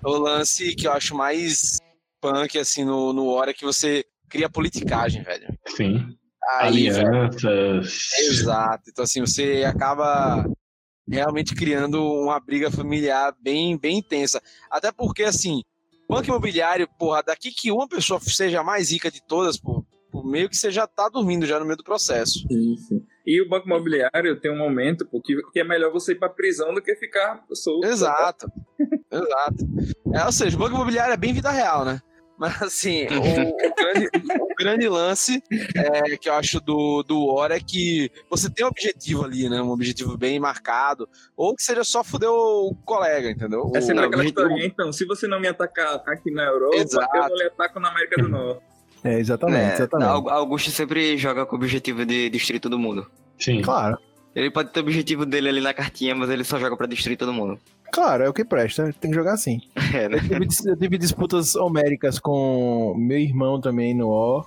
o lance que eu acho mais punk, assim, no, no War é que você cria politicagem, velho. Sim. Aí, velho, Alianças. Exato. Então, assim, você acaba realmente criando uma briga familiar bem, bem intensa. Até porque, assim, banco imobiliário, porra, daqui que uma pessoa seja a mais rica de todas, pô, meio que você já tá dormindo já no meio do processo. Isso. E o banco imobiliário tem um momento pô, que, é melhor você ir pra prisão do que ficar solto. Exato. Exato. É, ou seja, o banco imobiliário é bem vida real, né? Mas assim, o, o grande, o grande lance é, que eu acho do, do War é que você tem um objetivo ali, né? Um objetivo bem marcado. Ou que seja só fuder o colega, entendeu? É sempre aquela historinha, então, se você não me atacar aqui na Europa, Exato. eu não lhe ataco na América do Norte. É, exatamente, É, exatamente. Au- Augusto sempre joga com o objetivo de destruir todo mundo. Sim. Claro, Ele pode ter o objetivo dele ali na cartinha, mas ele só joga pra destruir todo mundo. claro, é o que presta, tem que jogar assim. É, né? Eu tive, eu tive disputas homéricas com meu irmão também no War.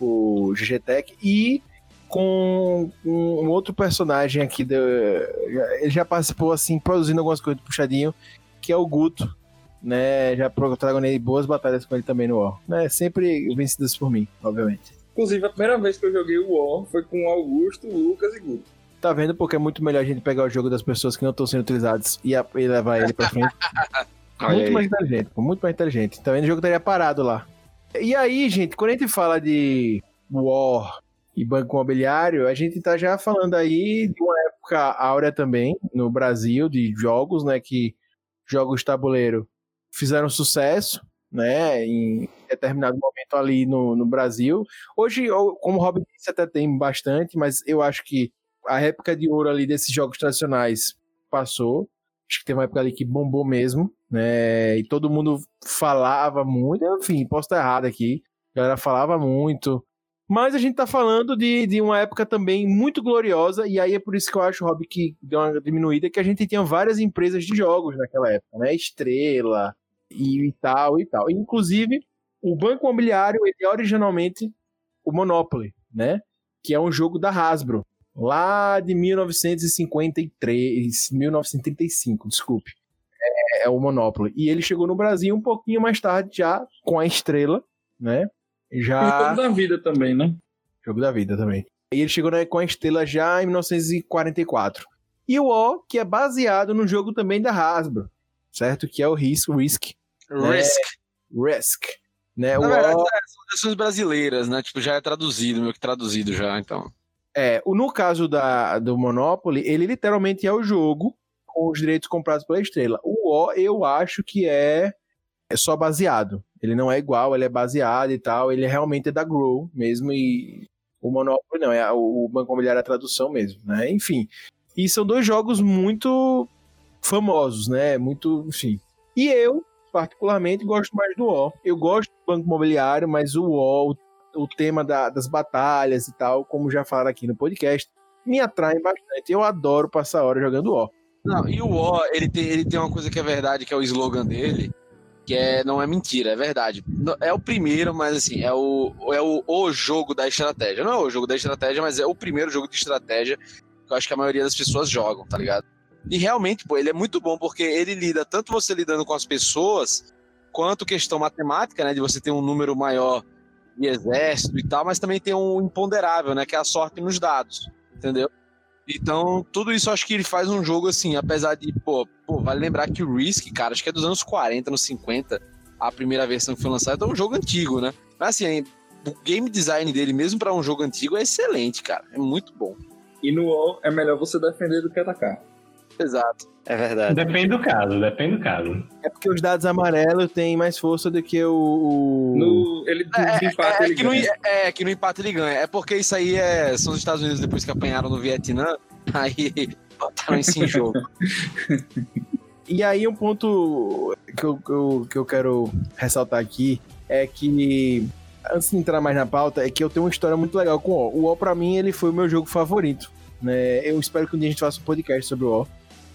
grupo GG Tech, e com um outro personagem aqui, do, ele já participou, assim, produzindo algumas coisas do Puxadinho, que é o Guto, né? Já protagonizei boas batalhas com ele também no War, né? Sempre vencidas por mim, obviamente. Inclusive, a primeira vez que eu joguei o War foi com o Augusto, o Lucas e Guto. Tá vendo? Porque é muito melhor a gente pegar o jogo das pessoas que não estão sendo utilizadas e, a- e levar ele pra frente. Muito aí. mais inteligente, muito mais inteligente. Também o jogo estaria parado lá. E aí, gente, quando a gente fala de War e Banco Imobiliário, a gente tá já falando aí de uma época áurea também no Brasil, de jogos, né? Que jogos tabuleiro fizeram sucesso, né? Em determinado momento ali no, no Brasil. Hoje, como o Rob disse, até tem bastante, mas eu acho que a época de ouro ali desses jogos tradicionais passou. Acho que tem uma época ali que bombou mesmo, né? E todo mundo falava muito. Enfim, posso estar errado aqui. A galera falava muito. Mas a gente tá falando de, de uma época também muito gloriosa, e aí é por isso que eu acho, Rob, que deu uma diminuída, que a gente tinha várias empresas de jogos naquela época, né? Estrela e, e tal e tal. Inclusive, o Banco Imobiliário, ele é originalmente o Monopoly, né? Que é um jogo da Hasbro, lá de 1953, 1935, desculpe. É, é o Monopoly. E ele chegou no Brasil um pouquinho mais tarde, já com a Estrela, né? E Já. jogo da vida também, né? Jogo da vida também. E ele chegou né, com a Estrela já em 1944. E o O, que é baseado no jogo também da Hasbro, certo? Que é o Risk, Risk, Risk. Risk. Né? O Na verdade, O- são versões brasileiras, né? Tipo, já é traduzido, meio que traduzido já, então. É, no caso da, do Monopoly, ele literalmente é o jogo com os direitos comprados pela Estrela. O O, eu acho que é, é só baseado. Ele não é igual, ele é baseado e tal. Ele realmente é da Grow mesmo. E o Monopoly não, é o Banco Imobiliário é a tradução mesmo, né? Enfim. E são dois jogos muito famosos, né? Muito, enfim. E eu, particularmente, gosto mais do O. Eu gosto do Banco Imobiliário, mas O, o tema da- das batalhas e tal, como já falaram aqui no podcast, me atraem bastante. Eu adoro passar hora jogando O. Não, e o O, ele tem, ele tem uma coisa que é verdade, que é o slogan dele, que é, não é mentira, é verdade. É o primeiro, mas assim, é o, é o, o jogo da estratégia. Não é o jogo da estratégia, mas é o primeiro jogo de estratégia que eu acho que a maioria das pessoas jogam, tá ligado? E realmente, pô, ele é muito bom, porque ele lida, tanto você lidando com as pessoas, quanto questão matemática, né, de você ter um número maior de exército e tal, mas também tem um imponderável, né, que é a sorte nos dados, entendeu? Então, tudo isso acho que ele faz um jogo assim, apesar de, pô, pô, vale lembrar que o Risk, cara, acho que é dos anos 40, anos 50, a primeira versão que foi lançada, então é um jogo antigo, né? Mas assim, o game design dele, mesmo pra um jogo antigo, é excelente, cara. É muito bom. E no UOL é melhor você defender do que atacar. Exato. É verdade. Depende do caso, depende do caso. É porque os dados amarelos têm mais força do que o. o- No, ele desempata, É, ele que no, ganha. é, que no empate ele ganha. É porque isso aí é, são os Estados Unidos depois que apanharam no Vietnã, aí botaram isso em jogo. E aí, um ponto que eu, que eu, que eu quero ressaltar aqui é que, antes de entrar mais na pauta, é que eu tenho uma história muito legal com o O. O O, pra mim, ele foi o meu jogo favorito. Né? Eu espero que um dia a gente faça um podcast sobre o O.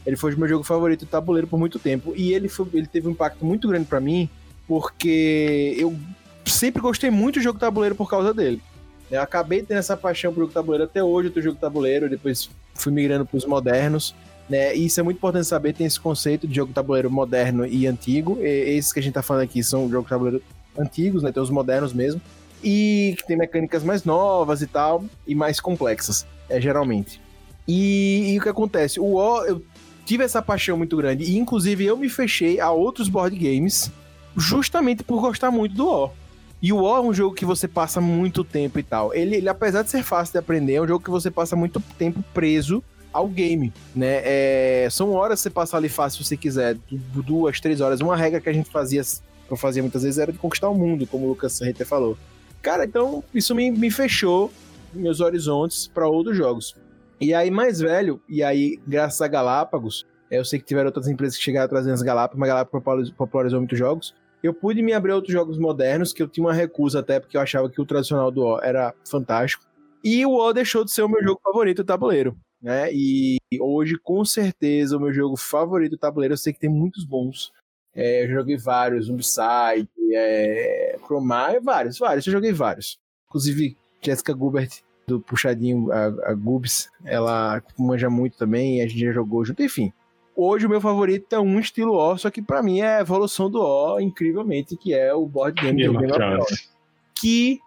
Ele foi o meu jogo favorito de tabuleiro por muito tempo. E ele, foi, ele teve um impacto muito grande pra mim, porque eu sempre gostei muito de jogo tabuleiro por causa dele. Eu acabei tendo essa paixão por jogo tabuleiro até hoje, eu tenho jogo tabuleiro, depois fui migrando pros modernos né? E isso é muito importante saber, tem esse conceito de jogo tabuleiro moderno e antigo. E esses que a gente tá falando aqui são jogos tabuleiro antigos, né? Tem os modernos mesmo. E que tem mecânicas mais novas e tal, e mais complexas, é, geralmente. E, e o que acontece? O O, eu tive essa paixão muito grande, e inclusive eu me fechei a outros board games justamente por gostar muito do O. E o O é um jogo que você passa muito tempo e tal. Ele, ele, apesar de ser fácil de aprender, é um jogo que você passa muito tempo preso ao game, né? É, são horas você passa ali fácil se você quiser, du- duas, três horas. Uma regra que a gente fazia, que eu fazia muitas vezes, era de conquistar o mundo, como o Lucas Reiter falou. Cara, então isso me, me fechou meus horizontes para outros jogos. E aí, mais velho, e aí, graças a Galápagos, eu sei que tiveram outras empresas que chegaram trazendo as Galápagos, mas Galápagos popularizou- muitos jogos. Eu pude me abrir a outros jogos modernos, que eu tinha uma recusa até, porque eu achava que o tradicional do O era fantástico. E o O deixou de ser o meu jogo favorito do tabuleiro né? E hoje, com certeza, o meu jogo favorito do tabuleiro, eu sei que tem muitos bons. É, eu joguei vários, Zombicide, é, Chromai, vários, vários, eu joguei vários. Inclusive, Jessica Gubert, do Puxadinho, a, a Gubs, ela manja muito também, a gente já jogou junto, enfim. Hoje o meu favorito é um estilo O, só que pra mim é a evolução do O, incrivelmente, que é o board game do Game of Game of Thrones. Thrones. Que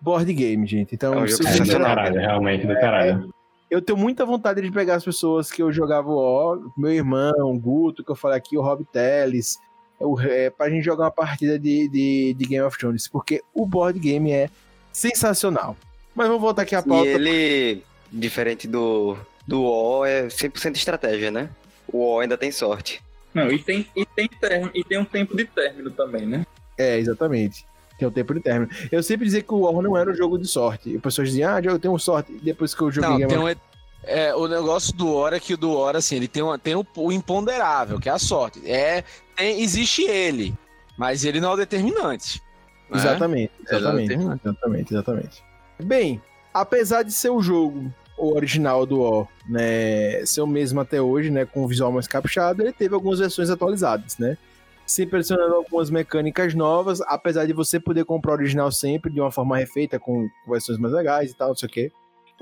board game, gente. Então, É um se jogo É do caralho, realmente do caralho. eu tenho muita vontade de pegar as pessoas que eu jogava o O, meu irmão, o Guto, que eu falei aqui, o Rob Teles, o, é, pra gente jogar uma partida de, de, de Game of Thrones, porque o board game é sensacional. Mas vamos voltar aqui à E pauta. ele, diferente do, do O, é 100% estratégia, né? O O ainda tem sorte. Não, e tem, e, tem termo, e tem um tempo de término também, né? É, exatamente. Tem o tempo de término. Eu sempre dizia que o War não era um jogo de sorte. E as pessoas diziam, ah, eu tenho sorte. E depois que eu joguei Não, Game tem um, é, o negócio do Hora é que o do Hora, assim, ele tem, uma, tem o, o imponderável, que é a sorte. É, tem- existe ele, mas ele não é o determinante. né? Exatamente, É, exatamente, exatamente. exatamente, exatamente. Bem, apesar de ser o jogo, o original do O, né, ser o mesmo até hoje, né, com o visual mais caprichado, ele teve algumas versões atualizadas, né? Sempre adicionando algumas mecânicas novas, apesar de você poder comprar o original sempre de uma forma refeita, com, versões mais legais e tal, não sei o quê.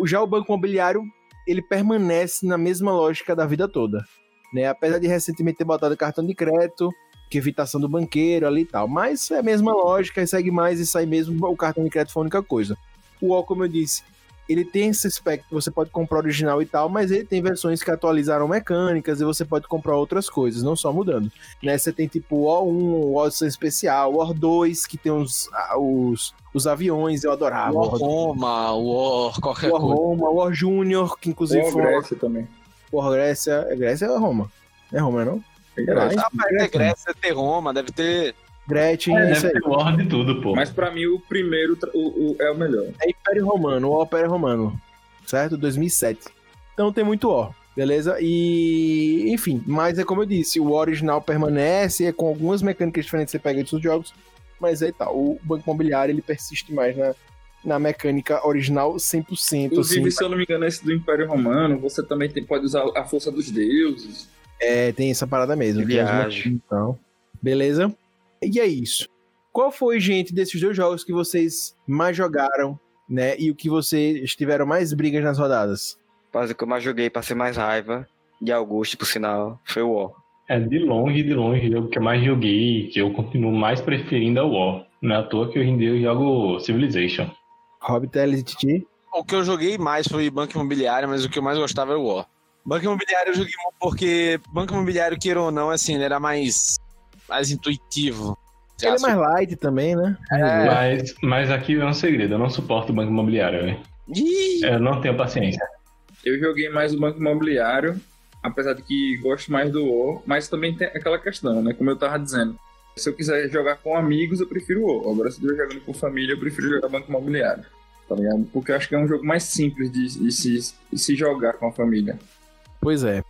Já o Banco Imobiliário, ele permanece na mesma lógica da vida toda, né? Apesar de recentemente ter botado cartão de crédito, que evitação do banqueiro ali e tal. Mas é a mesma lógica, segue mais e sai mesmo o cartão de crédito foi a única coisa. O O, como eu disse, ele tem esse aspecto, você pode comprar original e tal, mas ele tem versões que atualizaram mecânicas e você pode comprar outras coisas, não só mudando. Né? Você tem tipo o O1, o O especial, o O2, que tem os, os, os aviões, eu adorava. War O Roma, War, qualquer War coisa. Roma, o War Júnior, que inclusive a foi Grécia também. o War Grécia. É Grécia ou é Roma? É Roma, não? É Grécia. Ah, é Grécia, ter Roma, deve ter. Gretchen, É, é isso aí. War de tudo, pô. Mas pra mim o primeiro o, o- é o melhor. É Império Romano, o Império Romano, certo? 2007. Então tem muito O, beleza? E, enfim, mas é como eu disse, o original permanece, é com algumas mecânicas diferentes que você pega de outros jogos, mas aí tá, o Banco Imobiliário ele persiste mais na, na mecânica original 100%, Inclusive, assim. se eu não me engano, esse do Império Romano, você também tem- pode usar a força dos deuses. É, tem essa parada mesmo. Viagem. Então, beleza? E é isso. Qual foi, gente, desses dois jogos que vocês mais jogaram, né? E o que vocês tiveram mais brigas nas rodadas? Quase que eu mais joguei pra ser mais raiva. De Augusto, por sinal, foi o O. É de longe, de longe, o jogo que eu mais joguei, que eu continuo mais preferindo é o War. Não é à toa que hoje em dia eu jogo Civilization. Rob Teles e Titi? O que eu joguei mais foi Banco Imobiliário, mas o que eu mais gostava era o War. Banco Imobiliário eu joguei porque Banco Imobiliário, queira ou não, assim, ele era mais, mais intuitivo. Ele é mais light também, né? Mas, mas aqui é um segredo, eu não suporto o banco imobiliário, velho. Eu não tenho paciência. Eu joguei mais o Banco Imobiliário, apesar de que gosto mais do O, mas também tem aquela questão, né? Como eu tava dizendo. Se eu quiser jogar com amigos, eu prefiro o O. Agora, se eu estiver jogando com família, eu prefiro jogar Banco Imobiliário. Tá ligado? Porque eu acho que é um jogo mais simples de, de se, de se jogar com a família. Pois é.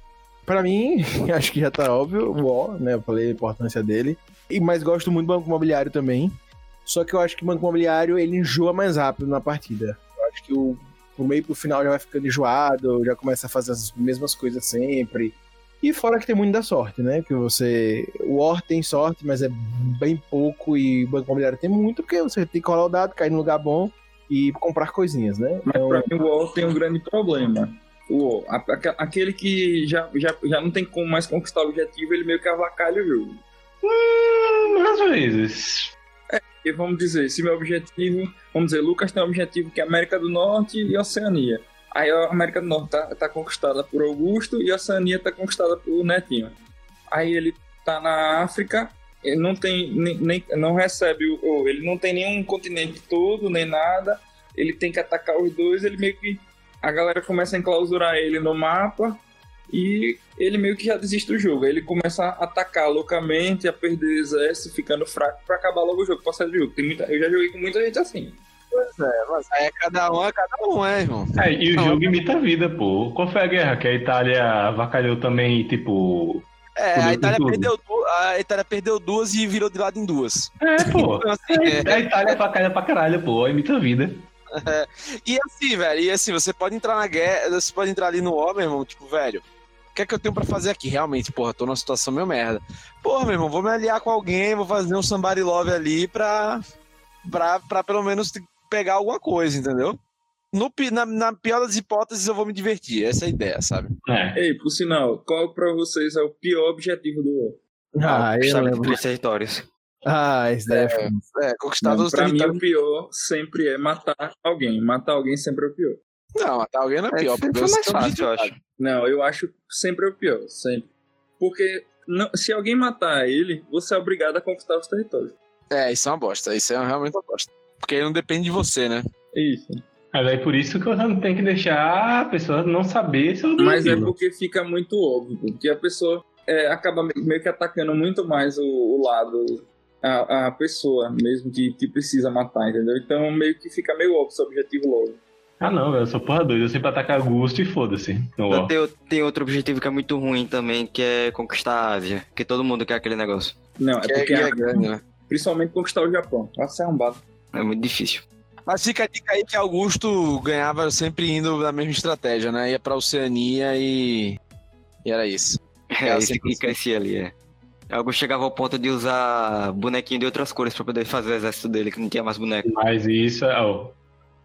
Pra mim, acho que já tá óbvio, o O, né? Eu falei a importância dele. E mas gosto muito do Banco Imobiliário também. Só que eu acho que o Banco Imobiliário ele enjoa mais rápido na partida. Eu acho que o pro meio pro final já vai ficando enjoado, já começa a fazer as mesmas coisas sempre. E fora que tem muito da sorte, né? Que você. O War tem sorte, mas é bem pouco, e o Banco Imobiliário tem muito, porque você tem que rolar o dado, cair no lugar bom e comprar coisinhas, né? Mas Então, pra mim o O tem um grande problema. O a- aque- aquele que já, já, já não tem como mais conquistar o objetivo, ele meio que avacalha o jogo. Hum, às vezes. E vamos dizer, se meu objetivo, vamos dizer, Lucas tem um objetivo que é América do Norte e Oceania. Aí a América do Norte tá, tá conquistada por Augusto e a Oceania tá conquistada por Netinho. Aí ele tá na África, ele não tem nem, nem- não recebe o- ele não tem nenhum continente todo, nem nada. Ele tem que atacar os dois, ele meio que a galera começa a enclausurar ele no mapa e ele meio que já desiste do jogo. Ele começa a atacar loucamente, a perder exército, ficando fraco pra acabar logo o jogo, pra sair do jogo. Tem muita, eu já joguei com muita gente assim. aí é cada um, é cada um, é, irmão. É, e o jogo imita a vida, pô. Qual foi a guerra que a Itália avacalhou também, tipo. É, Tudo a Itália, tudo. perdeu a Itália perdeu duas e virou de lado em duas. É, pô. Então, assim, é, A Itália avacalha pra caralho, pô. Imita a vida. E assim, velho, e assim, você pode entrar na guerra, você pode entrar ali no O, meu irmão, tipo, velho, o que é que eu tenho pra fazer aqui? Realmente, porra, tô numa situação meio merda. Porra, meu irmão, vou me aliar com alguém, vou fazer um somebody love ali pra, pra, pra pelo menos pegar alguma coisa, entendeu? No na, na pior das hipóteses, eu vou me divertir. Essa é a ideia, sabe? É. Ei, por sinal, qual pra vocês é o pior objetivo do WoW? Ah, eu lembro. três territórios. Ah, esse daí é foda. É, conquistar os pra mim, o territórios. pior sempre é matar alguém. Matar alguém sempre é o pior. Não, matar alguém não é É, pior. porque foi mais um fácil, eu acho. Não, eu acho sempre é o pior. Sempre. Porque não- se alguém matar ele, você é obrigado a conquistar os territórios. É, isso é uma bosta. Isso é realmente uma bosta. Porque aí não depende de você, né? Isso. Mas aí por isso que você não tem que deixar a pessoa não saber seu Mas é porque fica muito óbvio, porque a pessoa é, acaba me- meio que atacando muito mais o, o lado, a, a pessoa mesmo que, que precisa matar, entendeu? Então meio que fica meio óbvio seu objetivo logo. Ah não, velho, eu sou porra doida. Eu sempre atacar Gusto e foda-se. Não, WoW. Tem, tem outro objetivo que é muito ruim também, que é conquistar a Ásia. Que todo mundo quer aquele negócio. Não, é Que é, porque que é a- grande, né? principalmente conquistar o Japão. Nossa, é um bado. É muito difícil. Mas fica a dica aí que Augusto ganhava sempre indo na mesma estratégia, né? Ia pra Oceania e. E era isso. É, É, esse que crescia ali, é. Algo chegava ao ponto de usar bonequinho de outras cores pra poder fazer o exército dele, que não tinha mais boneco. Mas isso é. Oh,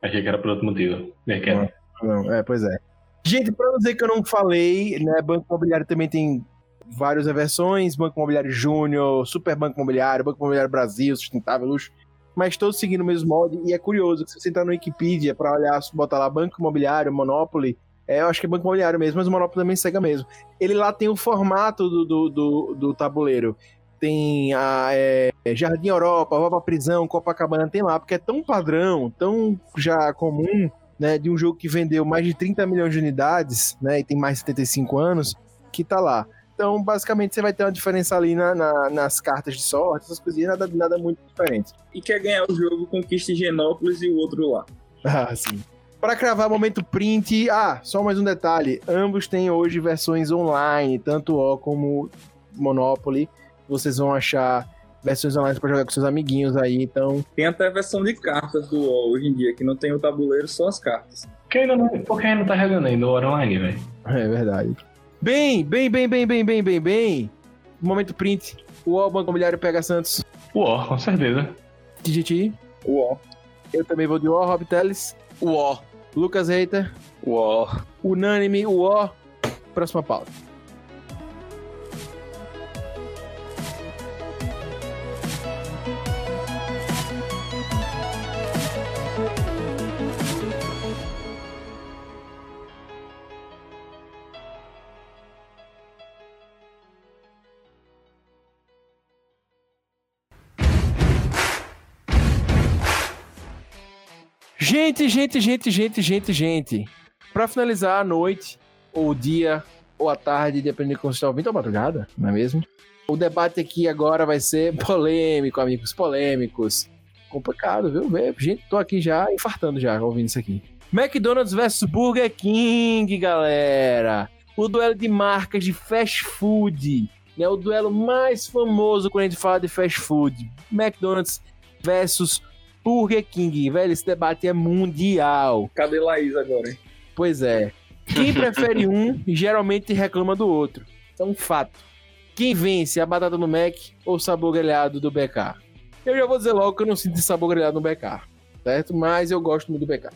achei que era por outro motivo. É que era. Não, é, pois é. Gente, pra não dizer que eu não falei, né, Banco Imobiliário também tem várias versões, Banco Imobiliário Júnior, Super Banco Imobiliário, Banco Imobiliário Brasil, Sustentável Luxo, mas todos seguindo o mesmo molde, e é curioso que se você entrar no Wikipedia pra olhar, botar lá Banco Imobiliário, Monopoly, é, eu acho que é Banco Imobiliário mesmo, mas o Monopoly também segue mesmo. Ele lá tem o formato do, do, do, do tabuleiro. Tem a é, Jardim Europa, Europa Prisão, Copacabana, tem lá, porque é tão padrão, tão já comum, né, de um jogo que vendeu mais de 30 milhões de unidades, né, e tem mais de 75 anos, que tá lá. Então, basicamente, você vai ter uma diferença ali na- na- nas cartas de sorte, essas coisinhas, nada, nada muito diferente. E quer ganhar o jogo, conquista Higienópolis e o outro lá. Ah, sim. Para cravar momento print, ah, só mais um detalhe, ambos têm hoje versões online, tanto O como Monopoly, vocês vão achar versões online para jogar com seus amiguinhos aí, então, Tem até a versão de cartas do WoW hoje em dia, que não tem o tabuleiro, só as cartas. Que ainda não, por que ainda não tá jogando ainda o online, velho? é verdade. Bem, bem, bem, bem, bem, bem, bem, bem, momento print, o O Banco Imobiliário pega Santos, Uó, com certeza. TGT, O WoW. eu também vou de O, Rob Teles, Uó. Lucas Reiter, Uó. unânime, O, próxima pauta. Gente, gente, gente, gente, gente, gente. Pra finalizar a noite, ou o dia, ou a tarde, dependendo de como você está ouvindo, ou madrugada, não é mesmo? O debate aqui agora vai ser polêmico, amigos, polêmicos. Complicado, viu? Gente, tô aqui já infartando já ouvindo isso aqui. McDonald's versus Burger King, galera. O duelo de marcas de fast food. É o duelo mais famoso quando a gente fala de fast food. McDonald's versus Burger King, velho, esse debate é mundial. Cadê Laís agora, hein? Pois é. Quem prefere um, geralmente reclama do outro. É um fato. Quem vence, a batata no Mac ou o sabor grelhado do BK? Eu já vou dizer logo que eu não sinto sabor grelhado no BK, certo? Mas eu gosto muito do BK.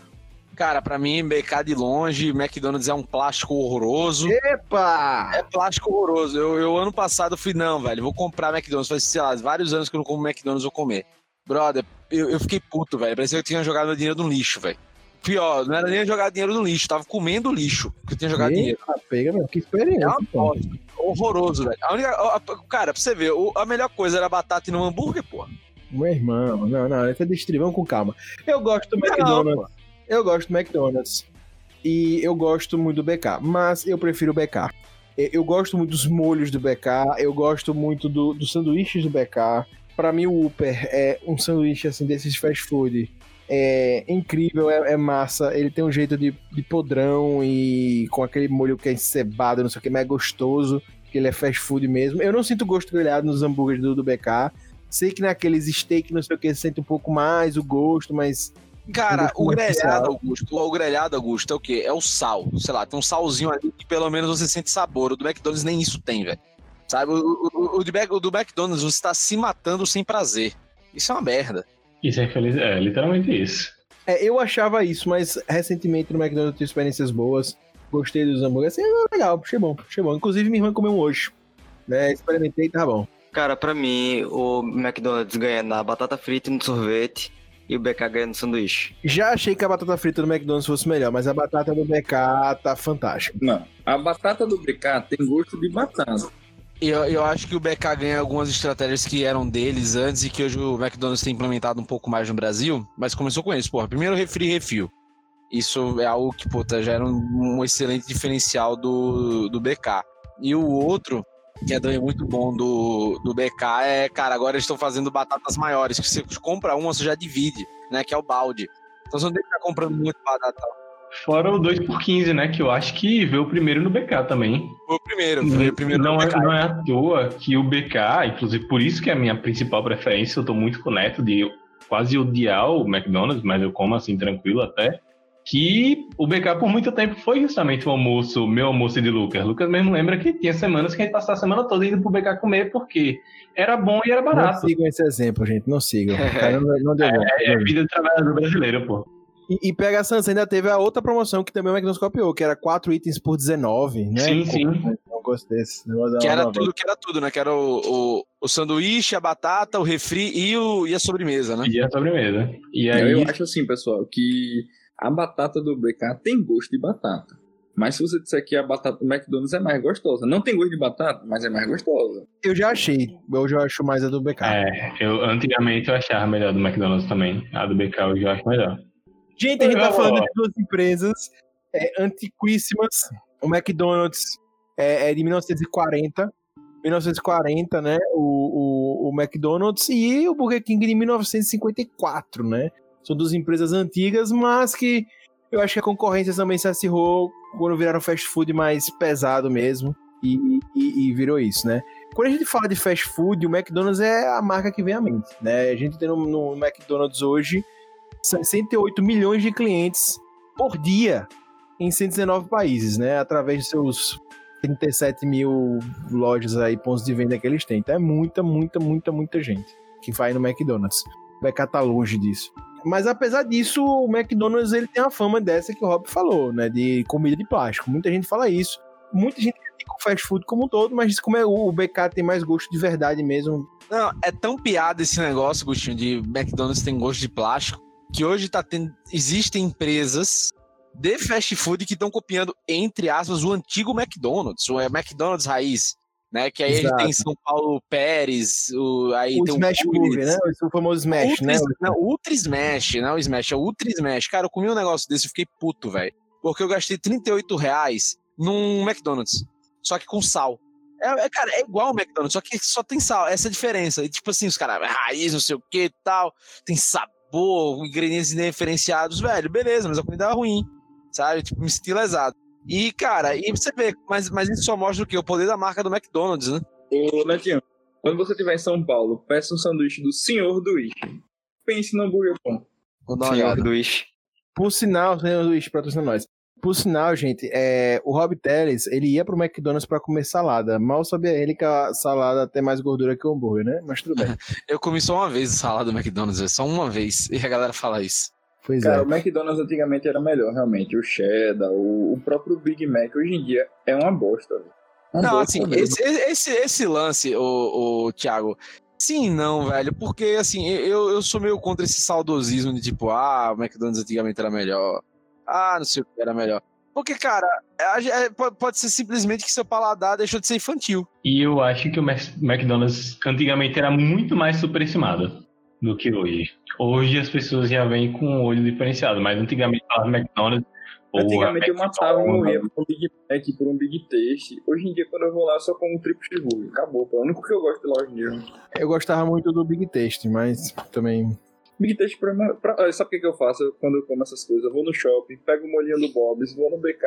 Cara, pra mim, BK de longe, McDonald's é um plástico horroroso. Epa! É plástico horroroso. Eu, eu ano passado fui, não, velho, vou comprar McDonald's. Faz, sei lá, vários anos que eu não como McDonald's, vou comer. Brother, eu, eu fiquei puto, velho. Parecia que eu tinha jogado meu dinheiro no lixo, velho. Pior, não era nem jogar dinheiro no lixo, tava comendo lixo que eu tinha jogado dinheiro. Eita, pega, meu, que experiência. É uma bosta. Horroroso, velho. A única, a- cara, pra você ver, a melhor coisa era batata no hambúrguer, pô. Meu irmão, não, não, esse é destrivão com calma. Eu gosto do McDonald's. eu gosto do McDonald's. E eu gosto muito do BK, mas eu prefiro o BK. Eu- Eu gosto muito dos molhos do BK, eu gosto muito do, dos sanduíches do BK. Pra mim, o Upper é um sanduíche assim desses fast food. É incrível, é, é massa. Ele tem um jeito de, de podrão e com aquele molho que é encebado, não sei o que, mas é gostoso. Que ele é fast food mesmo. Eu não sinto gosto grelhado nos hambúrgueres do, do BK. Sei que naqueles steak, não sei o que, você sente um pouco mais o gosto, mas. Cara, o grelhado. Augusto, o grelhado, Augusto, é o quê? É o sal. Sei lá, tem um salzinho ali que pelo menos você sente sabor. O do McDonald's nem isso tem, velho. Sabe, o, o, o, de o do McDonald's você tá se matando sem prazer. Isso é uma merda. Isso é, infeliz... é literalmente isso. É, eu achava isso, mas recentemente no McDonald's eu tive experiências boas. Gostei dos hambúrgueres. Assim, é legal, achei bom, achei bom. Inclusive, minha irmã comeu um hoje. Né, experimentei e tá bom. Cara, pra mim, o McDonald's ganha na batata frita e no sorvete e o BK ganha no sanduíche. Já achei que a batata frita do McDonald's fosse melhor, mas a batata do BK tá fantástica. Não. A batata do BK tem gosto de batata. Eu, eu acho que o BK ganha algumas estratégias que eram deles antes e que hoje o McDonald's tem implementado um pouco mais no Brasil, mas começou com isso, porra. Primeiro, refri refil. Isso é algo que, puta, já era um, um excelente diferencial do, do BK. E o outro, que é também muito bom do, do BK, é, cara, agora eles estão fazendo batatas maiores, que você compra uma, você já divide, né? Que é o balde. Então você não tem que ficar comprando muito batata. Fora o 2 por 15 né? Que eu acho que veio o primeiro no BK também. Foi o primeiro, foi o primeiro não, no é, BK. não é à toa que o BK, inclusive por isso que é a minha principal preferência, eu tô muito com o Neto de quase odiar o McDonald's, mas eu como assim tranquilo até. Que o BK por muito tempo foi justamente o almoço, meu almoço e de Lucas. Lucas mesmo lembra que tinha semanas que a gente passava a semana toda indo pro BK comer porque era bom e era Não barato. sigam esse exemplo, gente, não sigam. Cara não, não deu bom. É, é vida do trabalhador brasileiro, pô. E, e pega a Sansa, ainda teve a outra promoção que também o McDonald's copiou, que era 4 itens por 19, né? Sim, sim. Não gosto desse. negócio da Que era tudo, que era tudo, né? Que era o, o, o sanduíche, a batata, o refri e, o, e a sobremesa, né? E a sobremesa. E Eu, aí, eu acho assim, pessoal, que a batata do BK tem gosto de batata. Mas se você disser que a batata do McDonald's é mais gostosa, não tem gosto de batata, mas é mais gostosa. Eu já achei. Hoje eu acho mais a do BK. é, eu antigamente eu achava melhor do McDonald's também. A do BK hoje eu acho melhor. Gente, a gente tá falando de duas empresas é, antiquíssimas. O McDonald's é, é de 1940. 1940, né? O, o, o McDonald's e o Burger King de 1954, né? São duas empresas antigas, mas que eu acho que a concorrência também se acirrou quando viraram fast food mais pesado mesmo. E, e- e virou isso, né? Quando a gente fala de fast food, o McDonald's é a marca que vem à mente, né? A gente tem no, no McDonald's hoje 68 milhões de clientes por dia em 119 países, né? Através de seus 37 mil lojas aí, pontos de venda que eles têm. Então é muita, muita, muita, muita gente que vai no McDonald's. O BK tá longe disso. Mas apesar disso, o McDonald's ele tem a fama dessa que o Rob falou, né? De comida de plástico. Muita gente fala isso. Muita gente critica o fast food como um todo, mas como é, o BK tem mais gosto de verdade mesmo. Não, é tão piada esse negócio, Gustinho, de McDonald's tem gosto de plástico, que hoje tá tendo. Existem empresas de fast food que estão copiando, entre aspas, o antigo McDonald's, o é McDonald's raiz. Né, que aí Exato. tem São Paulo Pérez, o, aí o tem Smash o Pullets, né? O famoso Smash, Ultra, né? Não, Ultra Smash, não o Smash, é o Ultra Smash. Cara, eu comi um negócio desse e fiquei puto, velho. Porque eu gastei 38 reais num McDonald's. Só que com sal. É, é, cara, é igual o McDonald's, só que só tem sal. Essa é a diferença. E tipo assim, os caras, raiz, não sei o que tal. Tem sabor, ingredientes diferenciados, velho. Beleza, mas a comida é ruim. Sabe? Tipo, me senti lesado. E, cara, e você vê, mas, mas isso só mostra o quê? O poder da marca do McDonald's, né? Ô, Netinho, quando você estiver em São Paulo, peça um sanduíche do Senhor do Ishi. Pense no hambúrguer bom. Senhor olhada. do Ish. Por sinal, senhor Luiz, patrocina nós. Por sinal, gente, é, o Rob Teles, ele ia pro McDonald's pra comer salada. Mal sabia ele que a salada tem mais gordura que o hambúrguer, né? Mas tudo bem. Eu comi só uma vez salada do McDonald's, velho, só uma vez. E a galera fala isso. Pois Cara, é. o McDonald's antigamente era melhor, realmente. O cheddar, o, o próprio Big Mac, hoje em dia é uma bosta. velho. Uma Não, bosta assim, esse, esse, esse lance, o, o Thiago, sim não, velho, porque assim, eu, eu sou meio contra esse saudosismo de tipo, ah, o McDonald's antigamente era melhor, ah, não sei o que era melhor. Porque, cara, é, pode, ser simplesmente que seu paladar deixou de ser infantil. E eu acho que o McDonald's antigamente era muito mais superestimado do que hoje. Hoje as pessoas já vêm com um olho diferenciado, mas antigamente falava McDonald's. Antigamente eu matava e McDonald's. morria por um Big Mac, por um Big Taste. Hoje em dia, quando eu vou lá, eu só como um triplo cheeseburger. Acabou, pô. É o único que eu gosto de lá hoje em dia. Eu gostava muito do Big Taste, mas também. Big Taste pra, pra, sabe o que, que eu faço quando eu como essas coisas? Eu vou no shopping, pego o molhinho do Bob's, vou no BK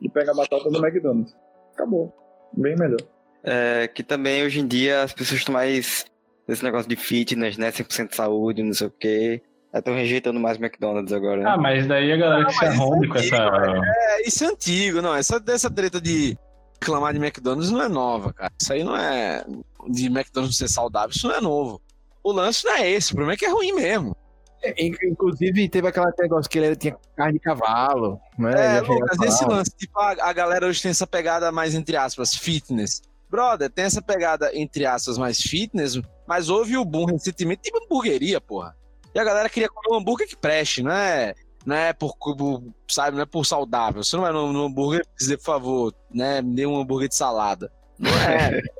e pego a batata do McDonald's. Acabou. Bem melhor. É, que também hoje em dia as pessoas estão mais nesse negócio de fitness, né? 100% saúde, não sei o quê. Estão rejeitando mais McDonald's agora, né? Ah, mas daí a galera que se isso arrombe é com essa. É, isso é antigo, não, essa, dessa treta de reclamar de McDonald's não é nova, cara. Isso aí não é de McDonald's ser saudável, isso não é novo. O lance não é esse, o problema é que é ruim mesmo. É, in- Inclusive, teve aquele negócio que ele tinha carne de cavalo, né? É, Lucas, esse lance, tipo, a, a galera hoje tem essa pegada mais, entre aspas, fitness. Brother, tem essa pegada, entre aspas, mais fitness, mas houve o boom recentemente de hamburgueria, porra. E a galera queria comer um hambúrguer que preste, não é, não é por, por- sabe, não é por saudável. Você não vai no, no hambúrguer dizer, por favor, né, me dê um hambúrguer de salada. Não é.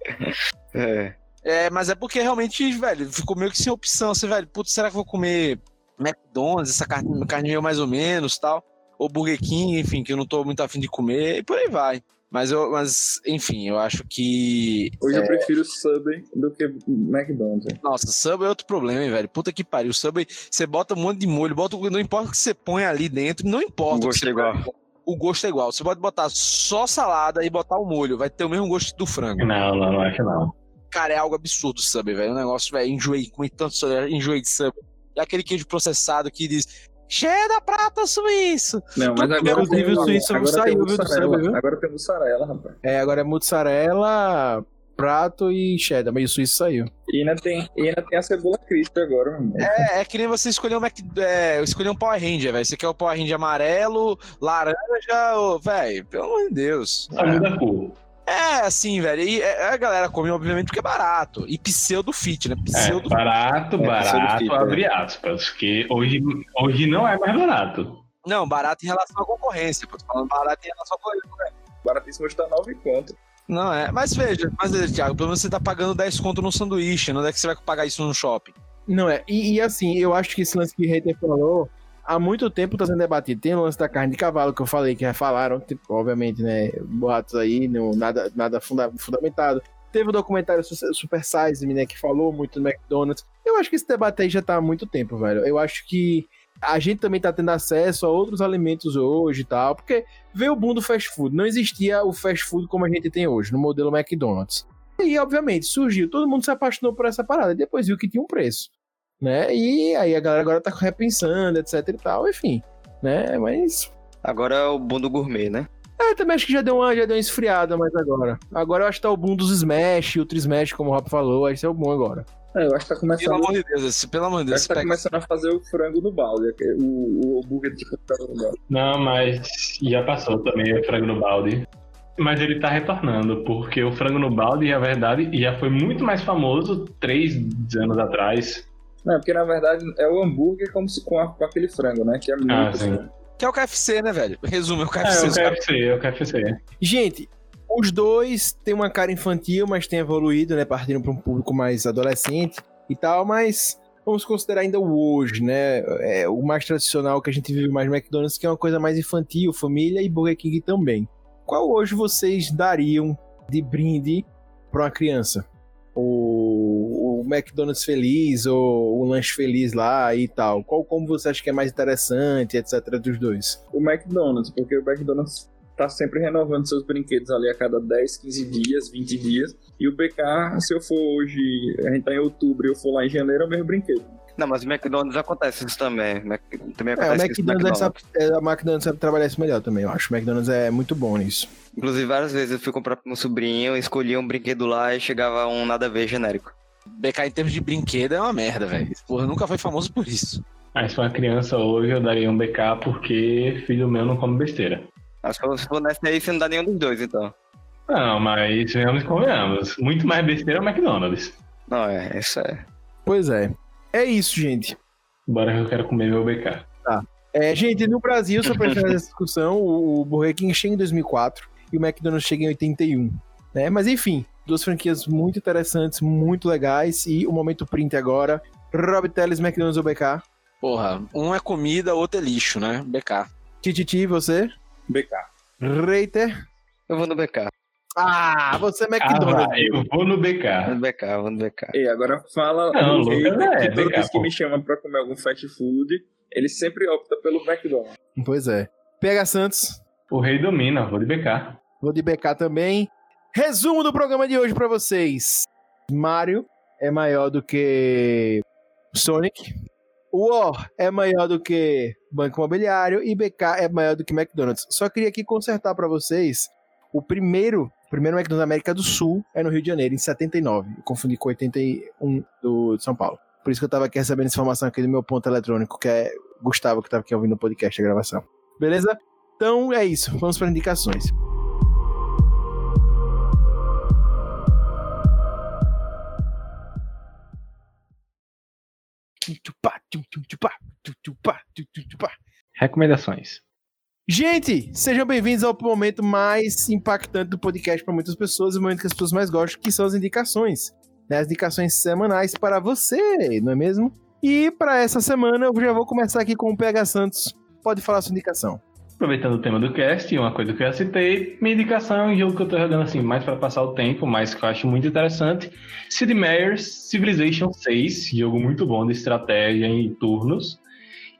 É. É, mas é porque realmente, velho, ficou meio que sem opção. Você, velho, putz, será que eu vou comer McDonald's, essa carne, carne meio mais ou menos tal? Ou Burger King, enfim, que eu não tô muito afim de comer, e por aí vai. Mas, eu, mas enfim, eu acho que. Hoje eu prefiro Subway do que McDonald's. Nossa, Subway é outro problema, hein, velho. Puta que pariu. Subway, você bota um monte de molho, bota, não importa o que você põe ali dentro, não importa. O que gosto é igual. põe, O gosto é igual. Você pode botar só salada e botar o molho, vai ter o mesmo gosto do frango. Não, não, não acho não. Cara, é algo absurdo o Subway, velho. É um negócio, velho, enjoei, comi tanto Subway, enjoei de Subway. E aquele queijo processado que diz, cheia da prata suíço. Não, mas agora tem, o suíço agora saiu, tem viu, do mussarela. Subway, viu? Agora tem mussarela, rapaz. É, agora é mussarela, prato e cheddar, mas o suíço saiu. E ainda tem, e ainda tem a cebola crisp agora, meu irmão. É, é que nem você escolher um, Mac, é, escolher um Power Ranger, velho. Você quer o Power Ranger amarelo, laranja, ou, velho, pelo amor de Deus. Só muda a cor. É, assim, velho. E é, a galera come, obviamente, porque é barato. E pseudo fit, né? É, Pseudo barato, É, precisa do barato, fit, é. abre aspas. Porque hoje, hoje não é mais barato. Não, barato em relação à concorrência. Pô, tô falando barato em relação à concorrência. Baratíssimo está 9 conto. Não é. Mas veja, mas, Thiago, pelo menos você tá pagando 10 conto no sanduíche. Não é que você vai pagar isso no shopping. Não é, e, e assim, eu acho que esse lance que o Reiter falou, há muito tempo tá sendo debatido. Tem o lance da carne de cavalo que eu falei, que já falaram, tipo, obviamente, né, boatos aí, não, nada, nada funda- fundamentado. Teve o documentário Su- Super Size Me, né, que falou muito do McDonald's. Eu acho que esse debate aí já tá há muito tempo, velho. Eu acho que a gente também tá tendo acesso a outros alimentos hoje e tal, porque veio o boom do fast food. Não existia o fast food como a gente tem hoje, no modelo McDonald's. E, obviamente, surgiu, todo mundo se apaixonou por essa parada, depois viu que tinha um preço, né? E aí a galera agora tá repensando, etc e tal, enfim, né? Mas Agora é o boom do gourmet, né? é, também acho que já deu uma, já deu uma esfriada mais agora. Agora eu acho que tá o boom dos Smash, Ultra Smash, como o Rob falou, esse é o bom agora. É, eu acho que tá Pelo começando. amor de Deus, esse- pelo amor de Deus. Acho que tá pega- começando a fazer o frango no balde, o, o hambúrguer de frango no balde. Não, mas já passou também o frango no balde. Mas ele tá retornando, porque o frango no balde, na verdade, já foi muito mais famoso três anos atrás. Não, porque na verdade é o hambúrguer como se com, a- com aquele frango, né? Que é muito. Ah, sim. Que é o KFC, né, velho? Resumo, é o É, KFC. o os caras- KFC, é o KFC. Gente, os dois têm uma cara infantil, mas têm evoluído, né? Partindo para um público mais adolescente e tal, mas vamos considerar ainda o hoje, né? É, o mais tradicional que a gente vive mais no McDonald's, que é uma coisa mais infantil, família e Burger King também. Qual hoje vocês dariam de brinde para uma criança? O, o McDonald's feliz ou o lanche feliz lá e tal? Qual como você acha que é mais interessante, etc, dos dois? O McDonald's, porque o McDonald's tá sempre renovando seus brinquedos ali a cada 10, 15 dias, 20 dias. E o BK, se eu for hoje, a gente tá em outubro e eu for lá em janeiro, é o mesmo brinquedo. Não, mas o McDonald's acontece isso também. Mac- Também É, o acontece isso McDonald's, McDonald's. sabe, é, a McDonald's sabe trabalhar isso melhor também, eu acho. O McDonald's é muito bom nisso. Inclusive, várias vezes eu fui comprar pro meu sobrinho, escolhia um brinquedo lá e chegava um nada a ver genérico. BK em termos de brinquedo é uma merda, velho. Porra, nunca foi famoso por isso. Mas pra uma criança hoje eu daria um BK porque filho meu não come besteira. Se for- se for nessa aí, você não dá nenhum dos dois, então. Não, mas venhamos e convenhamos. Muito mais besteira é o McDonald's. Não, é, isso é. Pois é. É isso, gente. Bora que eu quero comer meu BK. É, gente, no Brasil, só pra encerrar essa discussão, o, o Burger King chega em 2004 e o McDonald's chega em 81. Né? Mas enfim, duas franquias muito interessantes, muito legais. E o momento print agora. Rob Teles, McDonald's ou BK? Porra, um é comida, outro é lixo, né? BK. Tititi, você? BK. Reiter? Eu vou no BK. Ah, você é Ah, McDonald's. vai, eu vou no Vou BK. no BK, vou no BK. E agora fala Não, o rei Lucas é, que toda BK, vez que pô. me chama pra comer algum fast food, ele sempre opta pelo McDonald's. Pois é. PH Santos, O rei domina, vou de BK. vou de BK também. Resumo do programa de hoje pra vocês. Mario é maior do que Sonic. War é maior do que Banco Imobiliário e BK é maior do que McDonald's. Só queria aqui consertar pra vocês. O primeiro, o primeiro McDonald's da América do Sul é no Rio de Janeiro, em 79. Eu confundi com 81 do de São Paulo. Por isso que eu tava aqui recebendo essa informação aqui do meu ponto eletrônico, que é Gustavo, que tava aqui ouvindo o podcast, a gravação. Beleza? Então é isso. Vamos para indicações. Recomendações. Gente, sejam bem-vindos ao momento mais impactante do podcast para muitas pessoas, o momento que as pessoas mais gostam, que são as indicações. Né? As indicações semanais para você, não é mesmo? E para essa semana eu já vou começar aqui com o PH Santos. Pode falar sua indicação. Aproveitando o tema do cast, uma coisa que eu já citei, minha indicação é um jogo que eu tô jogando assim, mais para passar o tempo, mas que eu acho muito interessante. Sid Meier's Civilization 6, jogo muito bom de estratégia em turnos.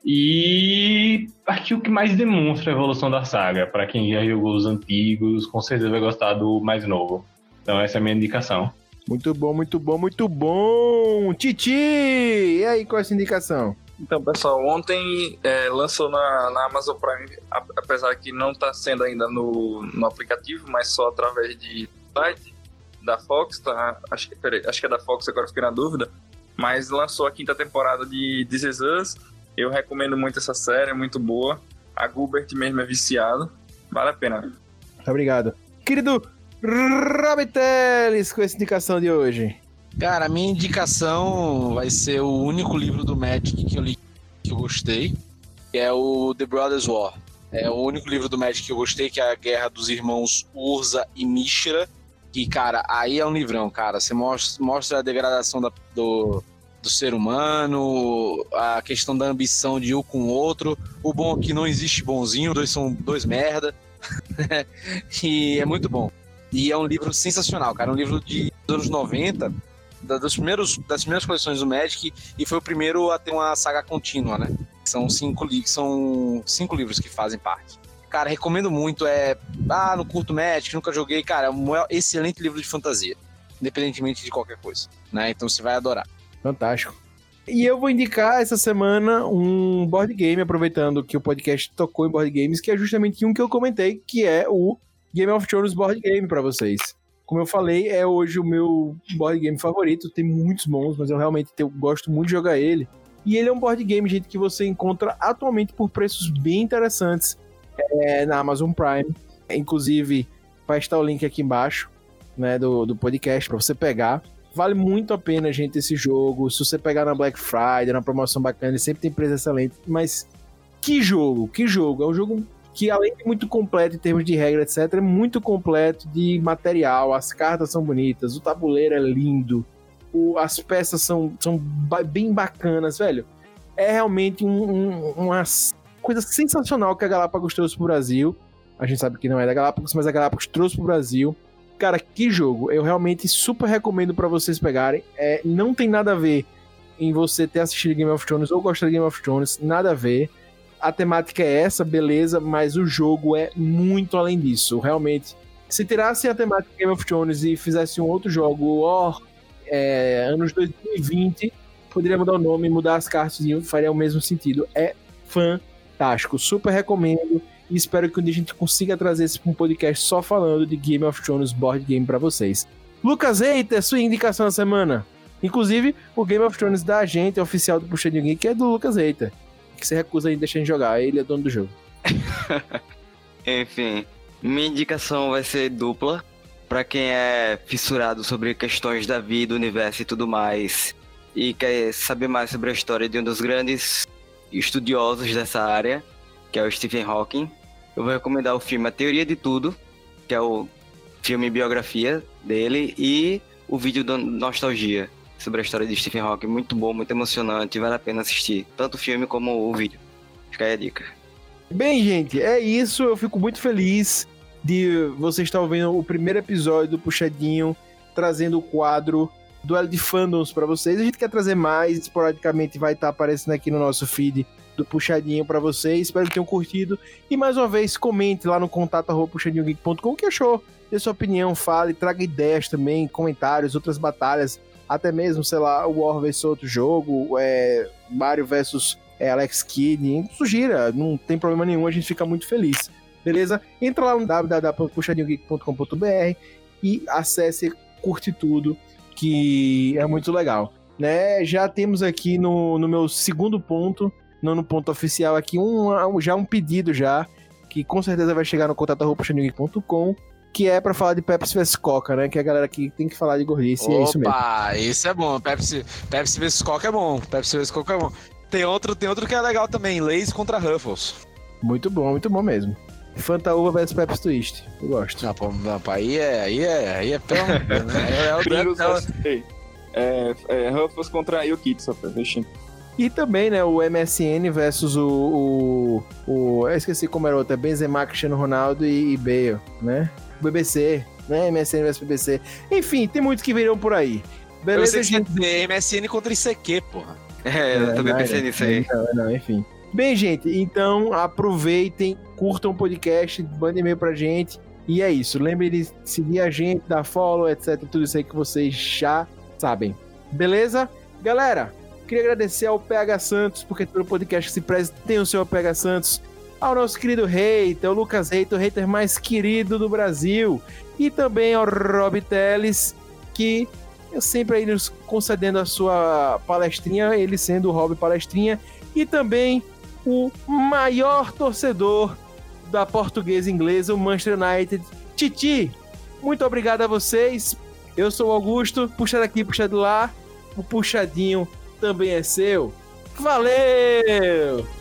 E acho que o que mais demonstra a evolução da saga. Para quem já jogou os antigos, com certeza vai gostar do mais novo. Então essa é a minha indicação. Muito bom, muito bom, muito bom! Titi! E aí, qual é a sua indicação? Então, pessoal, ontem é, lançou na, na Amazon Prime, apesar que não está sendo ainda no, no aplicativo, mas só através de site da Fox, tá? Acho que, peraí, acho que é da Fox, agora fiquei na dúvida. Mas lançou a quinta temporada de This Is Us. Eu recomendo muito essa série, é muito boa. A Gilbert mesmo é viciado. Vale a pena. Muito obrigado. Querido Rabiteles, com essa indicação de hoje. Cara, a minha indicação vai ser o único livro do Magic que eu li que eu gostei, que é o The Brothers War. É o único livro do Magic que eu gostei, que é a Guerra dos Irmãos Urza e Mishra. Que, cara, aí é um livrão, cara. Você mostra, mostra a degradação da- do, do ser humano, a questão da ambição de um com o outro. O bom é que não existe bonzinho, dois são dois merda. e é muito bom. E é um livro sensacional, cara. É um livro de dos anos 90, da- dos primeiros, das primeiras coleções do Magic, e foi o primeiro a ter uma saga contínua, né? São cinco, são cinco livros que fazem parte. Cara, recomendo muito. É. Ah, no curto Magic, nunca joguei. Cara, é um excelente livro de fantasia. Independentemente de qualquer coisa. Né? Então você vai adorar. Fantástico. E eu vou indicar essa semana um board game, aproveitando que o podcast tocou em board games, que é justamente um que eu comentei, que é o Game of Thrones Board Game para vocês. Como eu falei, é hoje o meu board game favorito. Tem muitos bons, mas eu realmente gosto muito de jogar ele. E ele é um board game, gente, que você encontra atualmente por preços bem interessantes é, na Amazon Prime. Inclusive, vai estar o link aqui embaixo né, do, do podcast para você pegar. Vale muito a pena, gente, esse jogo. Se você pegar na Black Friday, na promoção bacana, ele sempre tem preço excelente. Mas que jogo, que jogo. É um jogo que, além de muito completo em termos de regra, etc., é muito completo de material. As cartas são bonitas, o tabuleiro é lindo, o- as peças são, são bem bacanas, velho. É realmente um- um- uma coisa sensacional que a Galápagos trouxe pro Brasil. A gente sabe que não é da Galápagos, mas a Galápagos trouxe pro Brasil. Cara, que jogo. Eu realmente super recomendo pra vocês pegarem. É, não tem nada a ver em você ter assistido Game of Thrones ou gostar de Game of Thrones, nada a ver. A temática é essa, beleza, mas o jogo é muito além disso. Realmente, se tirassem a temática Game of Thrones e fizessem um outro jogo, ó, é, anos 2020, poderia mudar o nome, mudar as cartas e faria o mesmo sentido. É fantástico, super recomendo e espero que um dia a gente consiga trazer esse um podcast só falando de Game of Thrones board game pra vocês. Lucas Eita, sua indicação da semana. Inclusive, o Game of Thrones da gente, oficial do Puxadinho Geek, é do Lucas Eita. Que você recusa de deixar gente jogar, ele é dono do jogo. Enfim, minha indicação vai ser dupla. Pra quem é fissurado sobre questões da vida, universo e tudo mais, e quer saber mais sobre a história de um dos grandes estudiosos dessa área, que é o Stephen Hawking, eu vou recomendar o filme A Teoria de Tudo, que é o filme biografia dele, e o vídeo do Nostalgia, sobre a história de Stephen Hawking. Muito bom, muito emocionante, vale a pena assistir, tanto o filme como o vídeo. Fica aí a dica. Bem, gente, é isso. Eu fico muito feliz de você estar ouvindo o primeiro episódio do Puxadinho, trazendo o quadro Duelo de Fandoms para vocês. A gente quer trazer mais, esporadicamente vai estar aparecendo aqui no nosso feed do Puxadinho para vocês. Espero que tenham curtido. E mais uma vez, comente lá no contato.puxadinhogeek.com o que achou. Dê sua opinião, fale, traga ideias também, comentários, outras batalhas. Até mesmo, sei lá, o War vs outro jogo, é, Mario versus é, Alex Kidd. Sugira, não tem problema nenhum, a gente fica muito feliz. Beleza? Entra lá no www.puxadinhogeek.com.br e acesse, curte tudo, que é muito legal. né? Já temos aqui no, no meu segundo ponto, no ponto oficial aqui, um, já um pedido já, que com certeza vai chegar no contato.com, que é pra falar de Pepsi vs Coca, né? Que a galera aqui tem que falar de gordice, e é isso mesmo. Opa, isso é bom. Pepsi, Pepsi vs Coca é bom. Pepsi vs Coca é bom. Tem outro, tem outro que é legal também, Lays contra Ruffles. Muito bom, muito bom mesmo. Fanta Uva vs Pepsi Twist, eu gosto. Não, pô, não, pô, aí é, aí é, aí é pelo amor né? É, é, o- Pringles é, é, é, Ruffles contra rapaz. Vixe. E também, né, o MSN versus o, o, o- Eu esqueci como era o outro, é Benzema, Cristiano Ronaldo e, e Bale, né? BBC, né? MSN versus BBC. Enfim, tem muitos que virão por aí. eu Beleza, que gente? dizer MSN contra ICQ, porra. É, eu também não, pensei é, nisso aí. Não, não, enfim. Bem, gente, então aproveitem, curtam o podcast, mandem e-mail pra gente. E é isso. Lembrem de seguir a gente, dar follow, etc. Tudo isso aí que vocês já sabem. Beleza? Galera, queria agradecer ao PH Santos, porque todo podcast que se preze tem o seu PH Santos. Ao nosso querido hater, o Lucas Hater, o hater mais querido do Brasil. E também ao Rob Teles, que eu sempre aí nos concedendo a sua palestrinha, ele sendo o Rob Palestrinha, e também o maior torcedor da portuguesa inglesa, o Manchester United, Titi. Muito obrigado a vocês. Eu sou o Augusto, puxa daqui, puxa de lá. O puxadinho também é seu. Valeu!